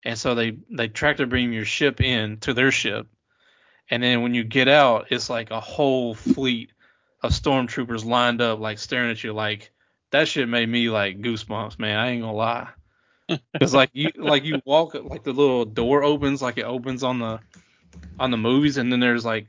And so they they tractor beam your ship in to their ship. And then when you get out it's like a whole fleet of stormtroopers lined up like staring at you like that shit made me like goosebumps man. I ain't gonna lie. Because like you like you walk like the little door opens like it opens on the on the movies. And then there's like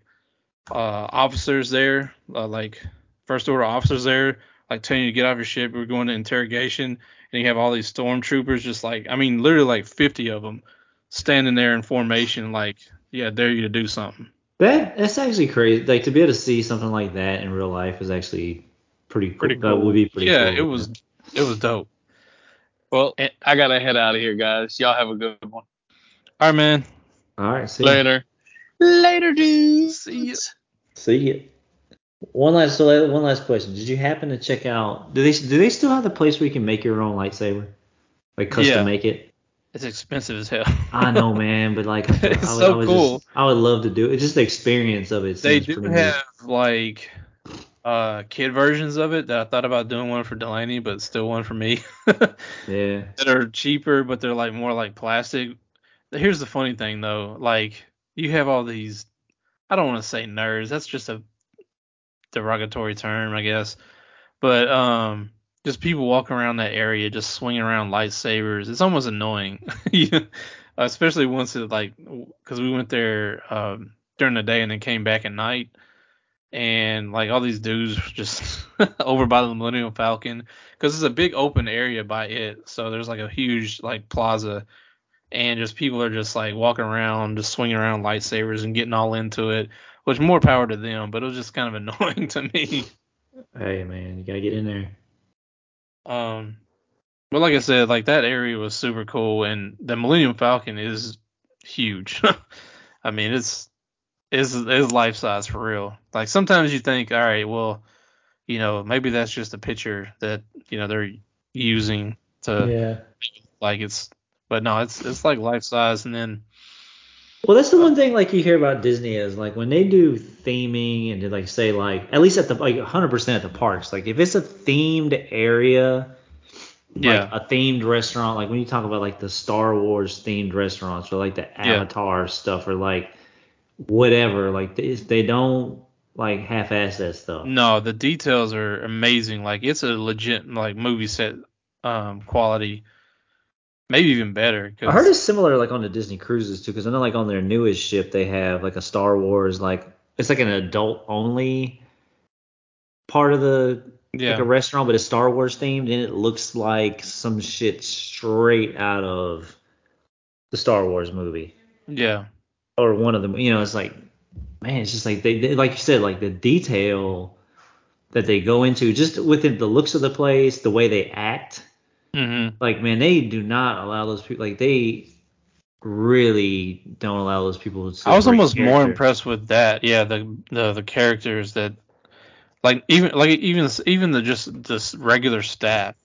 uh officers there uh, like first order officers there like telling you to get off your ship we're going to interrogation and you have all these stormtroopers just like I mean literally like 50 of them standing there in formation like yeah dare you to do something That that's actually crazy. Like to be able to see something like that in real life is actually pretty cool. Pretty That would be pretty yeah cool. it was it was dope Well, I gotta head out of here, guys. Y'all have a good one. all right man All right. See ya. Later. Later, dudes. See ya. See ya. One last so one last question. Did you happen to check out? Do they do they still have the place where you can make your own lightsaber, like custom Yeah. make it? it's expensive as hell I know, man, but like I, It's I would, so I cool. Just, I would love to do it. Just the experience of it. they do have like uh kid versions of it that I thought about doing one for Delaney but still one for me Yeah. that are cheaper, but they're like more like plastic. Here's the funny thing though, like you have all these I don't want to say nerds, that's just a derogatory term, I guess. But um just people walking around that area just swinging around lightsabers. It's almost annoying. Especially once it like cuz we went there um during the day and then came back at night and like all these dudes just over by the Millennium Falcon because it's a big open area by it. So there's like a huge like plaza, and just people are just like walking around, just swinging around lightsabers and getting all into it. Which more power to them, but it was just kind of annoying to me. Hey man, you gotta get in there. Um, but like I said, like that area was super cool, and the Millennium Falcon is huge. I mean, it's is is life size for real. Like sometimes you think, all right, well, you know, maybe that's just a picture that you know they're using to Yeah. like it's, but no, it's it's like life size, and then Well, that's the one thing like you hear about Disney is like when they do theming and they like say like at least at the like 100% at the parks, like if it's a themed area, yeah, a themed restaurant, like when you talk about like the Star Wars themed restaurants or like the Yeah. Avatar stuff or like whatever, like they, they don't like half-ass that stuff. no, the details are amazing. Like it's a legit like movie set um quality, maybe even better. Cause, I heard it's similar like on the Disney cruises too, because I know like on their newest ship they have like a Star Wars like it's like an adult only part of the yeah, like a restaurant, but it's Star Wars themed, and it looks like some shit straight out of the Star Wars movie yeah, or one of them. You know, it's like, man, it's just like they, they like you said, like the detail that they go into, just within the looks of the place, the way they act. Hmm Like, man, they do not allow those people. Like, they really don't allow those people to. I was break almost more impressed with that. Yeah, the the the characters that like even like even even the just this regular staff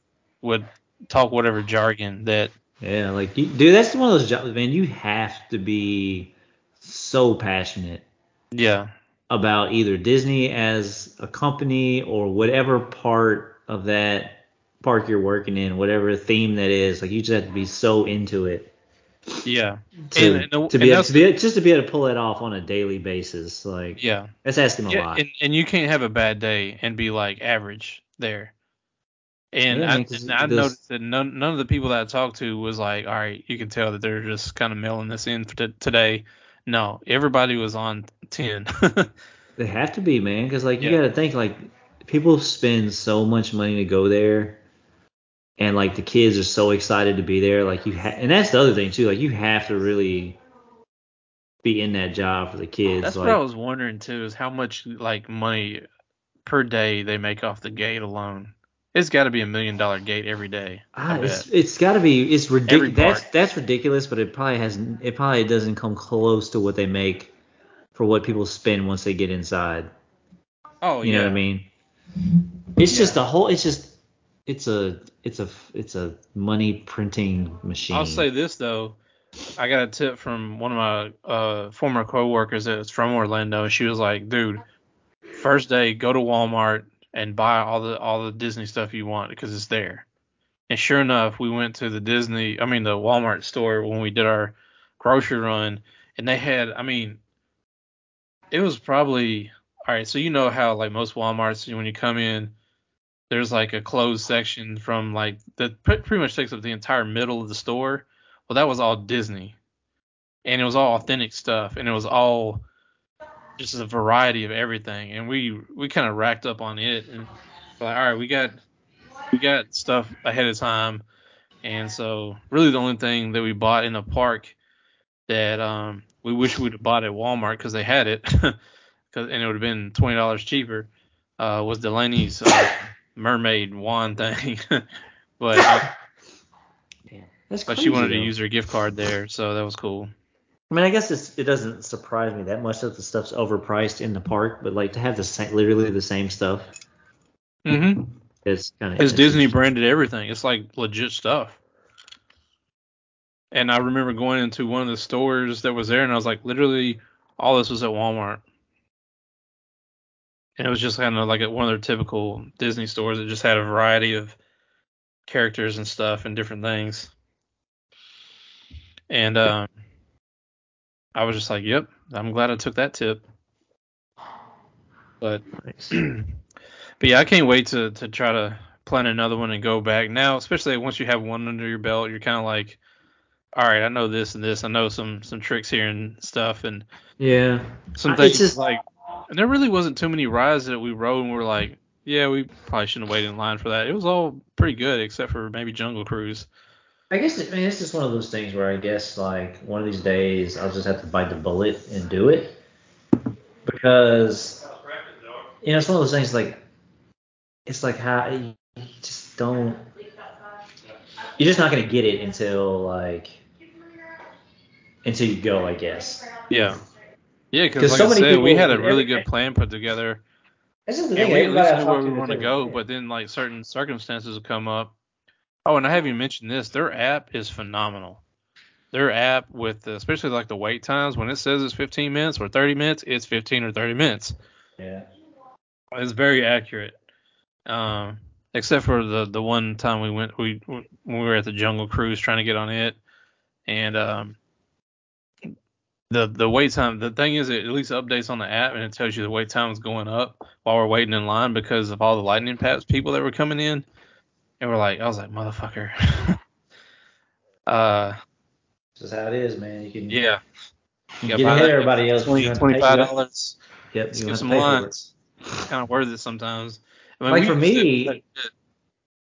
would talk whatever jargon that Yeah, like you, dude, that's one of those jobs, man. You have to be so passionate yeah about either Disney as a company or whatever part of that park you're working in, whatever theme that is. Like you just have to be so into it yeah to, And- and the- to be able, to be just to be able to pull it off on a daily basis. Like yeah that's asking a yeah lot. and, and you can't have a bad day and be like average there. And Yeah, I, and I noticed that none, none of the people that I talked to was like, all right, you can tell that they're just kind of mailing this in for t- today. No, everybody was on 10. They have to be, man, because like you Yeah. got to think like people spend so much money to go there, and like the kids are so excited to be there. Like you, ha- and that's the other thing too. Like you have to really be in that job for the kids. That's like, what I was wondering too, is how much like money per day they make off the gate alone. It's got to be a million dollar gate every day. I Ah, it's it's got to be it's ridiculous. That's that's ridiculous, but it probably hasn't. it probably doesn't come close to what they make for what people spend once they get inside. Oh You yeah. know what I mean? It's Yeah. just a whole. It's just it's a it's a it's a money printing machine. I'll say this though, I got a tip from one of my uh, former coworkers that's from Orlando. and She was like, "Dude, first day, go to Walmart and buy all the all the Disney stuff you want because it's there." And sure enough, we went to the Disney, I mean the Walmart store when we did our grocery run, and they had, I mean, it was probably all right. So you know how like most WalMarts, when you come in, there's like a closed section from like that pretty much takes up the entire middle of the store. Well, that was all Disney, and it was all authentic stuff, and it was all just a variety of everything. And we we kind of racked up on it, and like, all right, we got we got stuff ahead of time, and so really the only thing that we bought in the park that um we wish we'd have bought at Walmart because they had it, 'cause- and it would have been twenty dollars cheaper, uh, was Delaney's uh, mermaid wand thing, but. Uh, Yeah, that's but crazy, she wanted to use her gift card there, so that was cool. I mean, I guess it's, it doesn't surprise me that much that the stuff's overpriced in the park, but like to have the same, literally the same stuff, Mm-hmm. it's kind of. Because Disney branded everything. It's like legit stuff. And I remember going into one of the stores that was there, and I was like, literally, all this was at Walmart. And it was just kind of like one of their typical Disney stores that just had a variety of characters and stuff and different things. And um, I was just like, yep, I'm glad I took that tip. But Nice. but yeah, I can't wait to to try to plan another one and go back now. Especially once you have one under your belt, you're kind of like, all right, I know this and this. I know some some tricks here and stuff, and Yeah. some things it's just- like. And there really wasn't too many rides that we rode and we are like, yeah, we probably shouldn't have waited in line for that. It was all pretty good except for maybe Jungle Cruise. I guess it, I mean, it's just one of those things where I guess like one of these days I'll just have to bite the bullet and do it because you know it's one of those things like it's like how you just don't. You're just not gonna get it until like until you go, I guess. Yeah. Yeah, 'Cause because like so I said, we had a really good plan put together, That's just the thing. we least knew where we want to go. But then like certain circumstances come up. Oh, and I haven't mentioned this. Their app is phenomenal. Their app with the, especially like the wait times when it says it's 15 minutes or 30 minutes, it's 15 or 30 minutes. yeah. It's very accurate. Um, except for the the one time we went we when we were at the Jungle Cruise trying to get on it, and um, the the wait time. The thing is, it at least updates on the app and it tells you the wait time is going up while we're waiting in line because of all the lightning pass people that were coming in, and we're like, I was like, motherfucker. uh, This is how it is, man. You can yeah. you get ahead of everybody else. Twenty you have to twenty pay five for it. dollars. Yep. Skip have some lines. Kind of worth it sometimes. I mean, Like for me,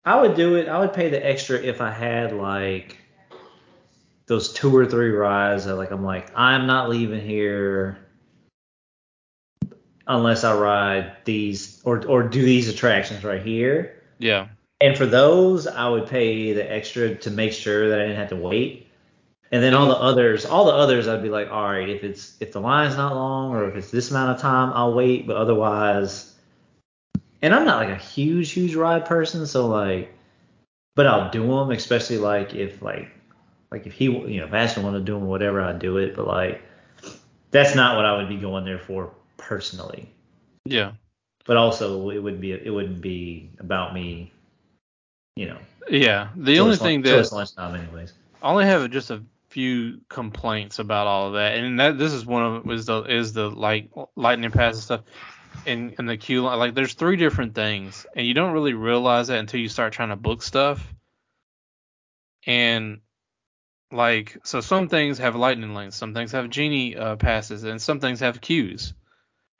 I would do it. I would pay the extra if I had like those two or three rides that like I'm like I'm not leaving here unless I ride these or or do these attractions right here. yeah. And for those, I would pay the extra to make sure that I didn't have to wait. And then all the others, all the others, I'd be like, all right, if it's if the line's not long or if it's this amount of time, I'll wait. But otherwise, and I'm not like a huge, huge ride person, so like, but I'll do them, especially like if like like if he, you know, if Ashton wanted to do them whatever, I'd do it. But like, that's not what I would be going there for personally. Yeah. But also, it would be it wouldn't be about me, you know. Yeah. The only thing that it's lunchtime, anyways. I only have just a few complaints about all of that, and that this is one of them is the is the like lightning pass and stuff, and and the queue line. Like there's three different things, and you don't really realize that until you start trying to book stuff. And like so, some things have lightning lanes, some things have genie uh, passes, and some things have queues,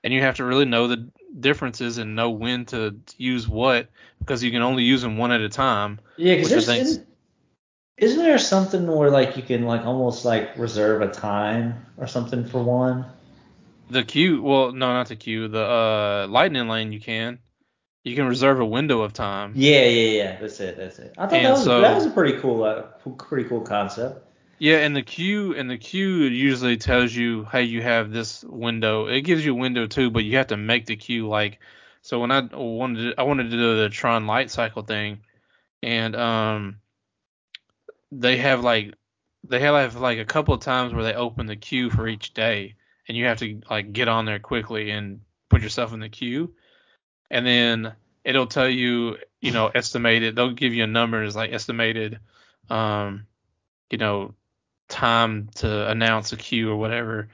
and you have to really know the differences and know when to use what because you can only use them one at a time. Yeah, because Which I there's think's- isn't, isn't there something where like you can like almost like reserve a time or something for one? The queue, well, no, not the queue. The uh, lightning lane, you can. You can reserve a window of time. Yeah, yeah, yeah. That's it. That's it. I thought And that was so- that was a pretty cool, uh, pretty cool concept. Yeah, and the queue, and the queue usually tells you, hey, you have this window. It gives you a window too, but you have to make the queue. Like, so when I wanted, to, I wanted to do the Tron Light Cycle thing, and um, they have like, they have like a couple of times where they open the queue for each day, and you have to like get on there quickly and put yourself in the queue, and then it'll tell you, you know, estimated. They'll give you a number, it's like estimated, um, you know, time to announce a queue or whatever.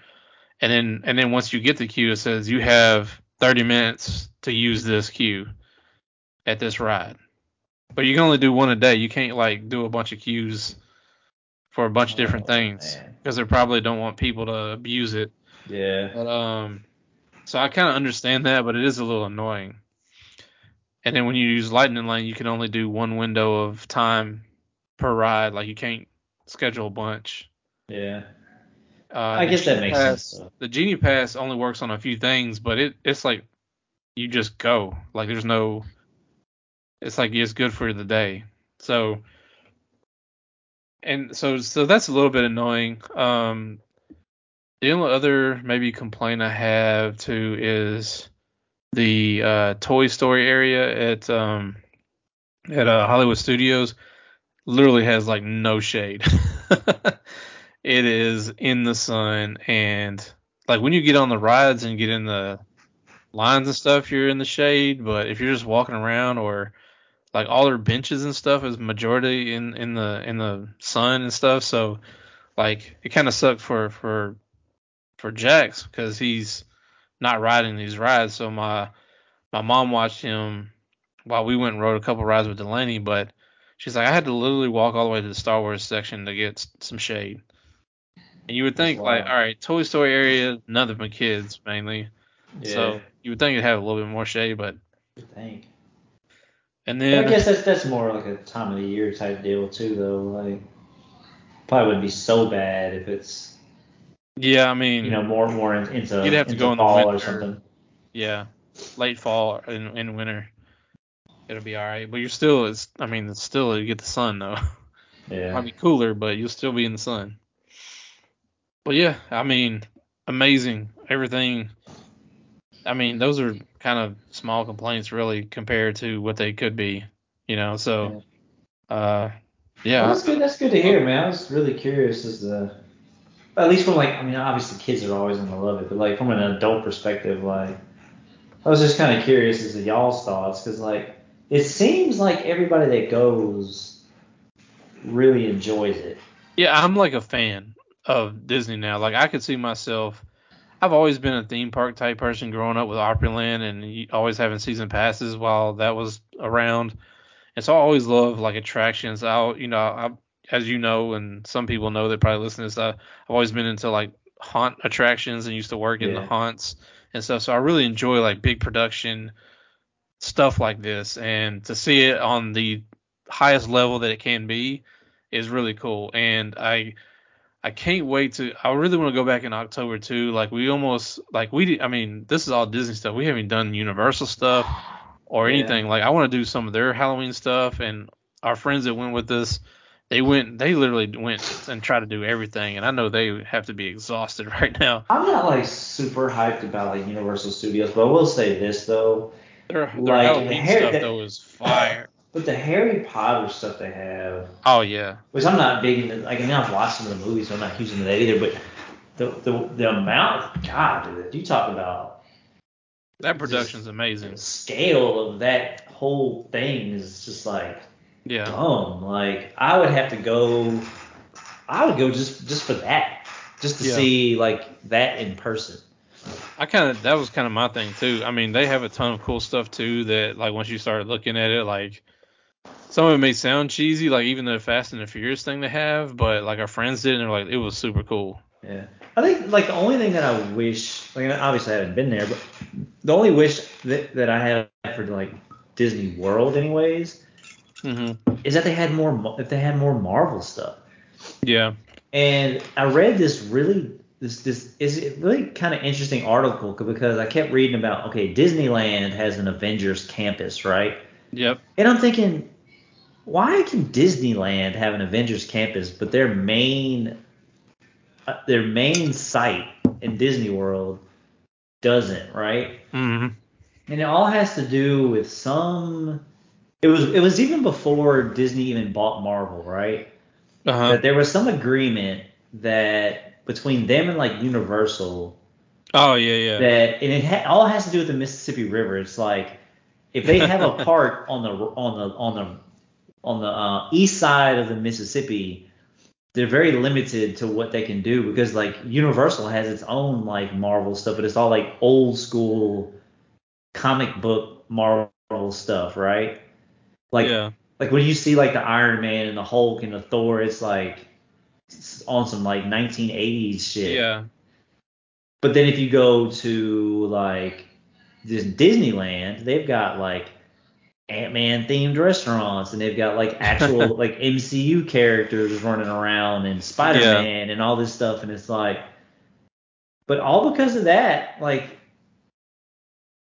And then and then once you get the queue, it says you have 30 minutes to use this queue at this ride. But you can only do one a day. You can't like do a bunch of queues for a bunch of different Oh, things because they probably don't want people to abuse it. Yeah. But um, so I kind of understand that, but it is a little annoying. And then when you use Lightning Lane, you can only do one window of time per ride. Like you can't schedule a bunch. Yeah. Uh, I guess that makes Pass, sense, though. The Genie Pass only works on a few things, but it it's like you just go. Like there's no. It's like it's good for the day. So. And so so that's a little bit annoying. Um, the only other maybe complaint I have too is the uh, Toy Story area at um at uh, Hollywood Studios literally has like no shade. it is in the sun and like when you get on the rides and get in the lines and stuff, you're in the shade. But if you're just walking around or like all their benches and stuff is majority in in the in the sun and stuff. So like it kind of sucked for for for Jax because he's not riding these rides. So my my mom watched him while we went and rode a couple rides with Delaney, but she's like, I had to literally walk all the way to the Star Wars section to get s- some shade. And you would think like, all right, Toy Story area, nothing are kids mainly, Yeah. so you would think it'd have a little bit more shade, but think. and But I guess that's that's more like a time of the year type deal too, though. Like, probably wouldn't be so bad if it's yeah, I mean, you know more and more in, into You'd have to go in the fall or something. yeah, late fall and, and winter. it'll be all right. But you're still, it's, I mean, it's still you get the sun though. Yeah. Might be cooler, but you'll still be in the sun. But yeah, I mean, amazing everything. I mean, those are kind of small complaints really compared to what they could be, you know. So, uh, yeah, Well, that's good. That's good to hear, man. I was really curious as to, at least from like, I mean, obviously kids are always gonna love it, but like from an adult perspective, like, I was just kind of curious as to y'all's thoughts, because like, it seems like everybody that goes really enjoys it. Yeah, I'm like a fan of Disney now. Like I could see myself. I've always been a theme park type person growing up with Opryland and always having season passes while that was around. And so I always love like attractions. I'll, you know, I, as you know, and some people know that probably listen to this, I, I've always been into like haunt attractions and used to work in the haunts and stuff. So I really enjoy like big production stuff like this. And to see it on the highest level that it can be is really cool. And I, I can't wait to. I really want to go back in October too. Like we almost like we. I mean, this is all Disney stuff. We haven't done Universal stuff or Yeah. anything. Like I want to do some of their Halloween stuff. And our friends that went with us, they went. They literally went and tried to do everything. And I know they have to be exhausted right now. I'm not like super hyped about like Universal Studios, but I will say this though. Their their Like, Halloween Harry- stuff though is fire. But the Harry Potter stuff they have, Oh yeah. which I'm not big into, like I mean I've watched some of the movies, so I'm not huge into that either. But the the, the amount, God, dude, you talk about That production's amazing. the scale of that whole thing is just like Yeah. dumb. Like I would have to go, I would go just just for that, just to Yeah. see like that in person. I kind of that was kind of my thing too. I mean, they have a ton of cool stuff too that like once you start looking at it, like some of it may sound cheesy, like even the Fast and the Furious thing they have, but like our friends did, and they're like it was super cool. Yeah. I think like the only thing that I wish, like obviously I haven't been there, but the only wish that, that I have for like Disney World, anyways, hmm is that they had more, if they had more Marvel stuff. Yeah. And I read this really, this this is really kind of interesting article because I kept reading about, okay, Disneyland has an Avengers campus, right? Yep. And I'm thinking, why can Disneyland have an Avengers campus, but their main uh, their main site in Disney World doesn't, right? hmm And it all has to do with some. It was it was even before Disney even bought Marvel, right? Uh huh. That there was some agreement that between them and like Universal Oh yeah, yeah. that and it ha- all has to do with the Mississippi River. It's like if they have a park on the on the on the on the uh, east side of the Mississippi, they're very limited to what they can do because like Universal has its own like Marvel stuff, but it's all like old school comic book Marvel stuff, right? Like yeah. like when you see like the Iron Man and the Hulk and the Thor, it's like it's on some like 1980s shit. Yeah. But then if you go to like this Disneyland, they've got like Ant-Man themed restaurants and they've got like actual like MCU characters running around and Spider-Man and all this stuff and it's like but all because of that, like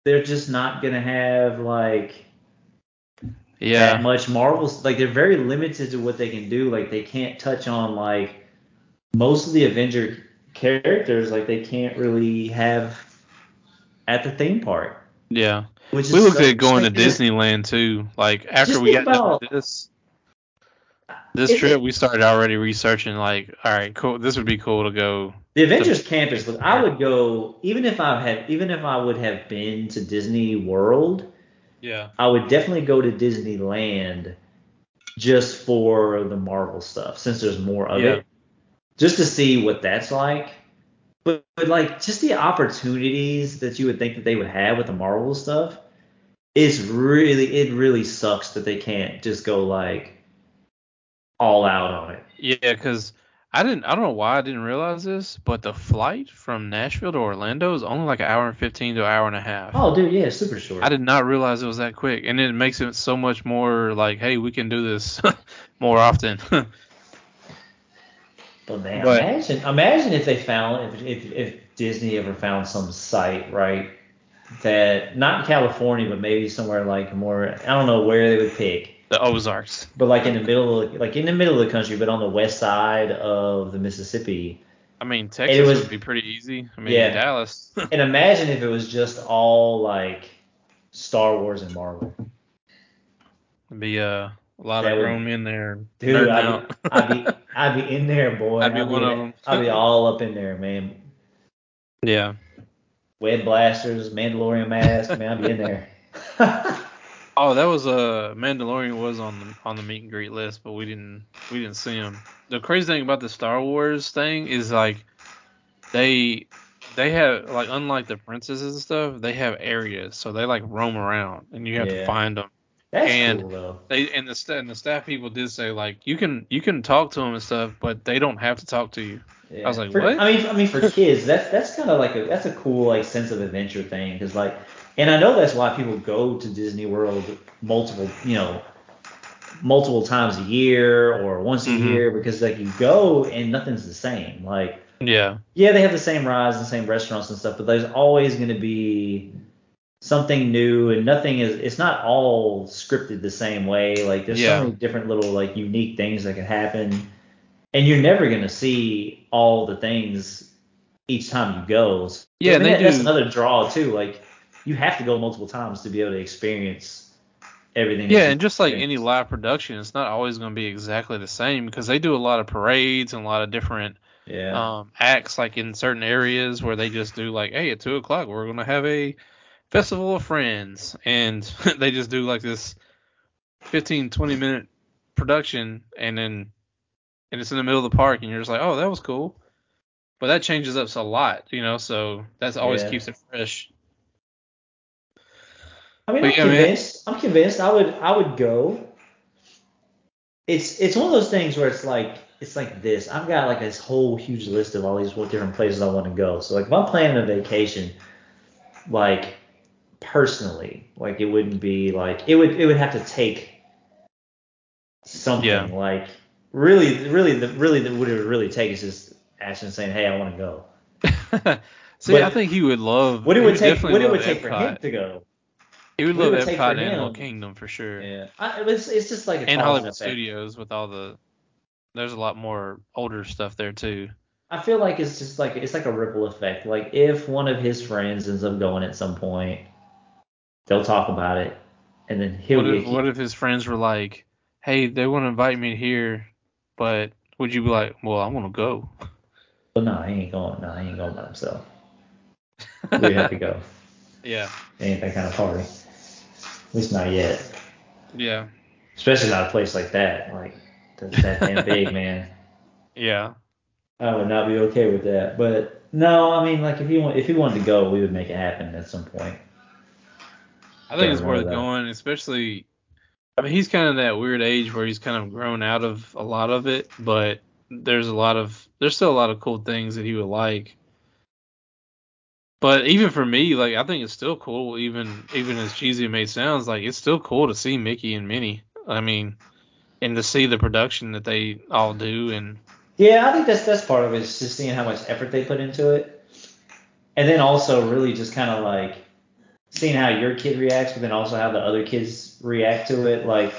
they're just not going to have like that Yeah. much Marvel's Like they're very limited to what they can do. Like they can't touch on like most of the Avenger characters. Like they can't really have at the theme park. Yeah. Which is We looked so- at going to Disneyland too. Like after we got about- this this trip, we started already researching. Like, all right, cool. This would be cool to go. The Avengers campus, but I would go even if I had even if I would have been to Disney World, Yeah. I would definitely go to Disneyland just for the Marvel stuff since there's more of Yeah. it. Just to see what that's like. But, but like just the opportunities that you would think that they would have with the Marvel stuff is really it really sucks that they can't just go like all out on it. Yeah, because I didn't. I don't know why I didn't realize this, but the flight from Nashville to Orlando is only like an hour and fifteen to an hour and a half. Oh dude, yeah, super short. I did not realize it was that quick, and it makes it so much more like, hey, we can do this more often. But man, But- imagine imagine if they found if, if if Disney ever found some site right that not in California, but maybe somewhere like more. I don't know where they would pick, The Ozarks. but like in the middle, of, like in the middle of the country, but on the west side of the Mississippi. I mean, Texas was- would be pretty easy. I mean, Yeah. Dallas. And imagine if it was just all like Star Wars and Marvel. It'd be uh, a lot That of would- grown men there. Dude, I'd be, I'd be I'd be in there, boy. I'd be one in of it. 'em. I'd be all up in there, man. yeah. Web blasters, Mandalorian mask, man. I'd be in there. Oh, that was uh Mandalorian was on the on the meet and greet list, but we didn't we didn't see him. The crazy thing about the Star Wars thing is like they they have like unlike the princesses and stuff, they have areas, so they like roam around and you have Yeah. to find them. That's And- cool. They and the and the staff people did say like you can you can talk to them and stuff, but they don't have to talk to you. Yeah. I was like, For- what? I mean, I mean, for kids, that's that's kind of like a that's a cool like sense of adventure thing, because like, and I know that's why people go to Disney World multiple, you know, multiple times a year or once a Mhm. year, because like you go and nothing's the same. Like, Yeah. yeah, they have the same rides and the same restaurants and stuff, but there's always going to be something new and nothing is it's not all scripted the same way like there's Yeah. so many different little like unique things that can happen and you're never going to see all the things each time you go So, Yeah, I mean, that- that's another draw too like you have to go multiple times to be able to experience everything Yeah, and just like any live production, it's not always going to be exactly the same because they do a lot of parades and a lot of different yeah um, acts like in certain areas where they just do like, hey, at two o'clock we're gonna have a festival of friends, and they just do like this 15, 20 minute production, and then and it's in the middle of the park, and you're just like, oh, that was cool. But that changes up a lot, you know, so that's always Yeah. keeps it fresh. I mean, But I'm yeah, man. convinced. I'm convinced. I would. I would go. It's it's one of those things where it's like it's like this. I've got like this whole huge list of all these different places I want to go. So like if I'm planning a vacation, like personally, like it wouldn't be like it would it would have to take something Yeah. like really really the really the, what it would really take is just Ashton saying, hey, I want to go. See, But- I think he would love. What it would take what it would take for him to go. He would love would take Epcot for and Animal Kingdom for sure. Yeah, I, it's it's just like a and Hollywood. Studios with all the there's a lot more older stuff there too. I feel like it's just like it's like a ripple effect. Like if one of his friends ends up going at some point, they'll talk about it, and then he'll What if, what if his friends were like, "Hey, they want to invite me here, but would you be like, well, I want to go." Well, no, he ain't going. No, he ain't going by himself. We'd have to go. yeah, ain't that kind of party. At least not yet. yeah, Especially not a place like that. Like that's that damn big, man. yeah. I would not be okay with that. But no, I mean, like if he want, if he wanted to go, we would make it happen at some point. I think it's worth that. going, especially. I mean, he's kind of that weird age where he's kind of grown out of a lot of it, but there's a lot of there's still a lot of cool things that he would like. But even for me, like I think it's still cool, even even as cheesy it may sound, like it's still cool to see Mickey and Minnie. I mean, and to see the production that they all do, and Yeah, I think that's that's part of it. Is just seeing how much effort they put into it, and then also really just kind of like seeing how your kid reacts, but then also how the other kids react to it. Like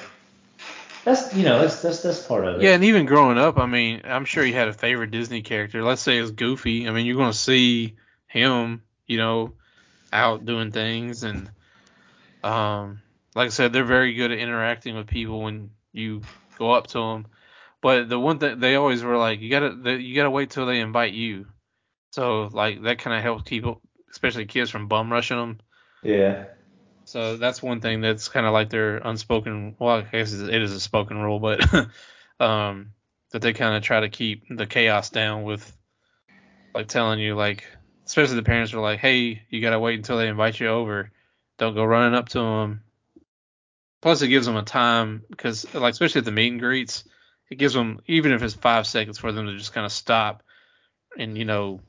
that's you know that's that's that's part of it. yeah, and even growing up, I mean, I'm sure you had a favorite Disney character. Let's say it's Goofy. I mean, you're gonna see him, you know, out doing things, and um, like I said, they're very good at interacting with people when you go up to them. But the one thing they always were like, you gotta the, you gotta wait till they invite you. So like that kind of helps keep, especially kids from bum rushing them. yeah. So that's one thing that's kind of like their unspoken. Well, I guess it is a spoken rule, but um, that they kind of try to keep the chaos down with, like telling you, like especially the parents are like, hey, you gotta wait until they invite you over. Don't go running up to them. Plus, it gives them a time because, like, especially at the meet and greets, it gives them even if it's five seconds for them to just kind of stop and you know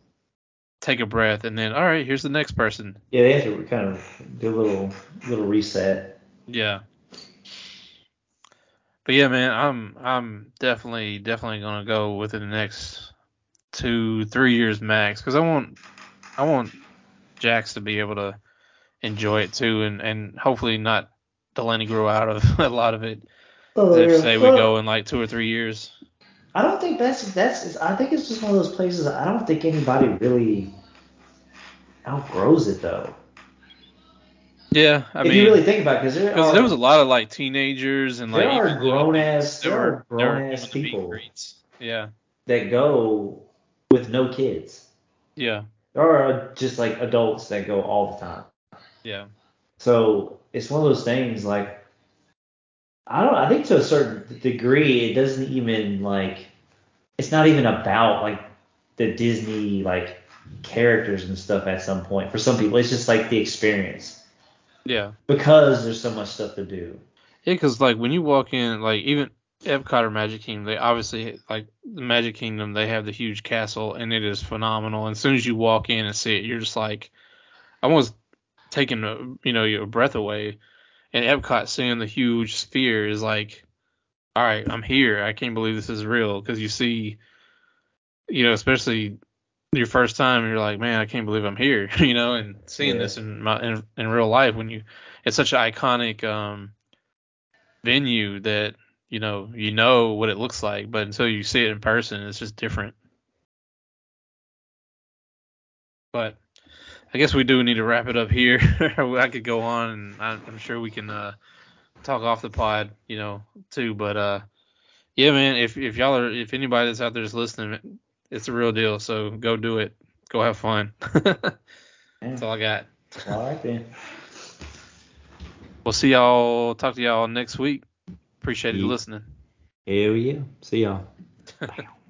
take a breath and then all right, here's the next person. Yeah, they have to kind of do a little little reset. Yeah. But yeah, man, I'm I'm definitely definitely gonna go within the next two three years max because I want I want Jax to be able to enjoy it too, and and hopefully not Delaney grow out of a lot of it. Oh, if say we go in like two or three years. I don't think that's that's. I think it's just one of those places. I don't think anybody really outgrows it though. Yeah, I if mean, you really think about, it, because there, there was a lot of like teenagers and like are grown ass there are grown ass the meet and people. Yeah, that go with no kids. yeah, There are just like adults that go all the time. yeah, So it's one of those things like I don't I think to a certain degree it doesn't even like it's not even about like the Disney like characters and stuff at some point. For some people it's just like the experience yeah. because there's so much stuff to do. Yeah, because like when you walk in, like even Epcot or Magic Kingdom, they obviously like the Magic Kingdom, they have the huge castle and it is phenomenal. And as soon as you walk in and see it, you're just like almost taking a, you know your breath away. And Epcot seeing the huge sphere is like, all right, I'm here. I can't believe this is real because you see, you know, especially your first time, you're like, man, I can't believe I'm here, you know, and seeing Yeah. this in my in, in real life when you, it's such an iconic um venue that you know you know what it looks like, but until you see it in person, it's just different. But I guess we do need to wrap it up here. I could go on, and I'm sure we can uh, talk off the pod, you know, too. But uh, yeah, man, if if y'all are, if anybody that's out there is listening, it's a real deal. So go do it. Go have fun. that's all I got. All right then. We'll see y'all. Talk to y'all next week. Appreciate you Yeah. listening. Hell yeah. See y'all.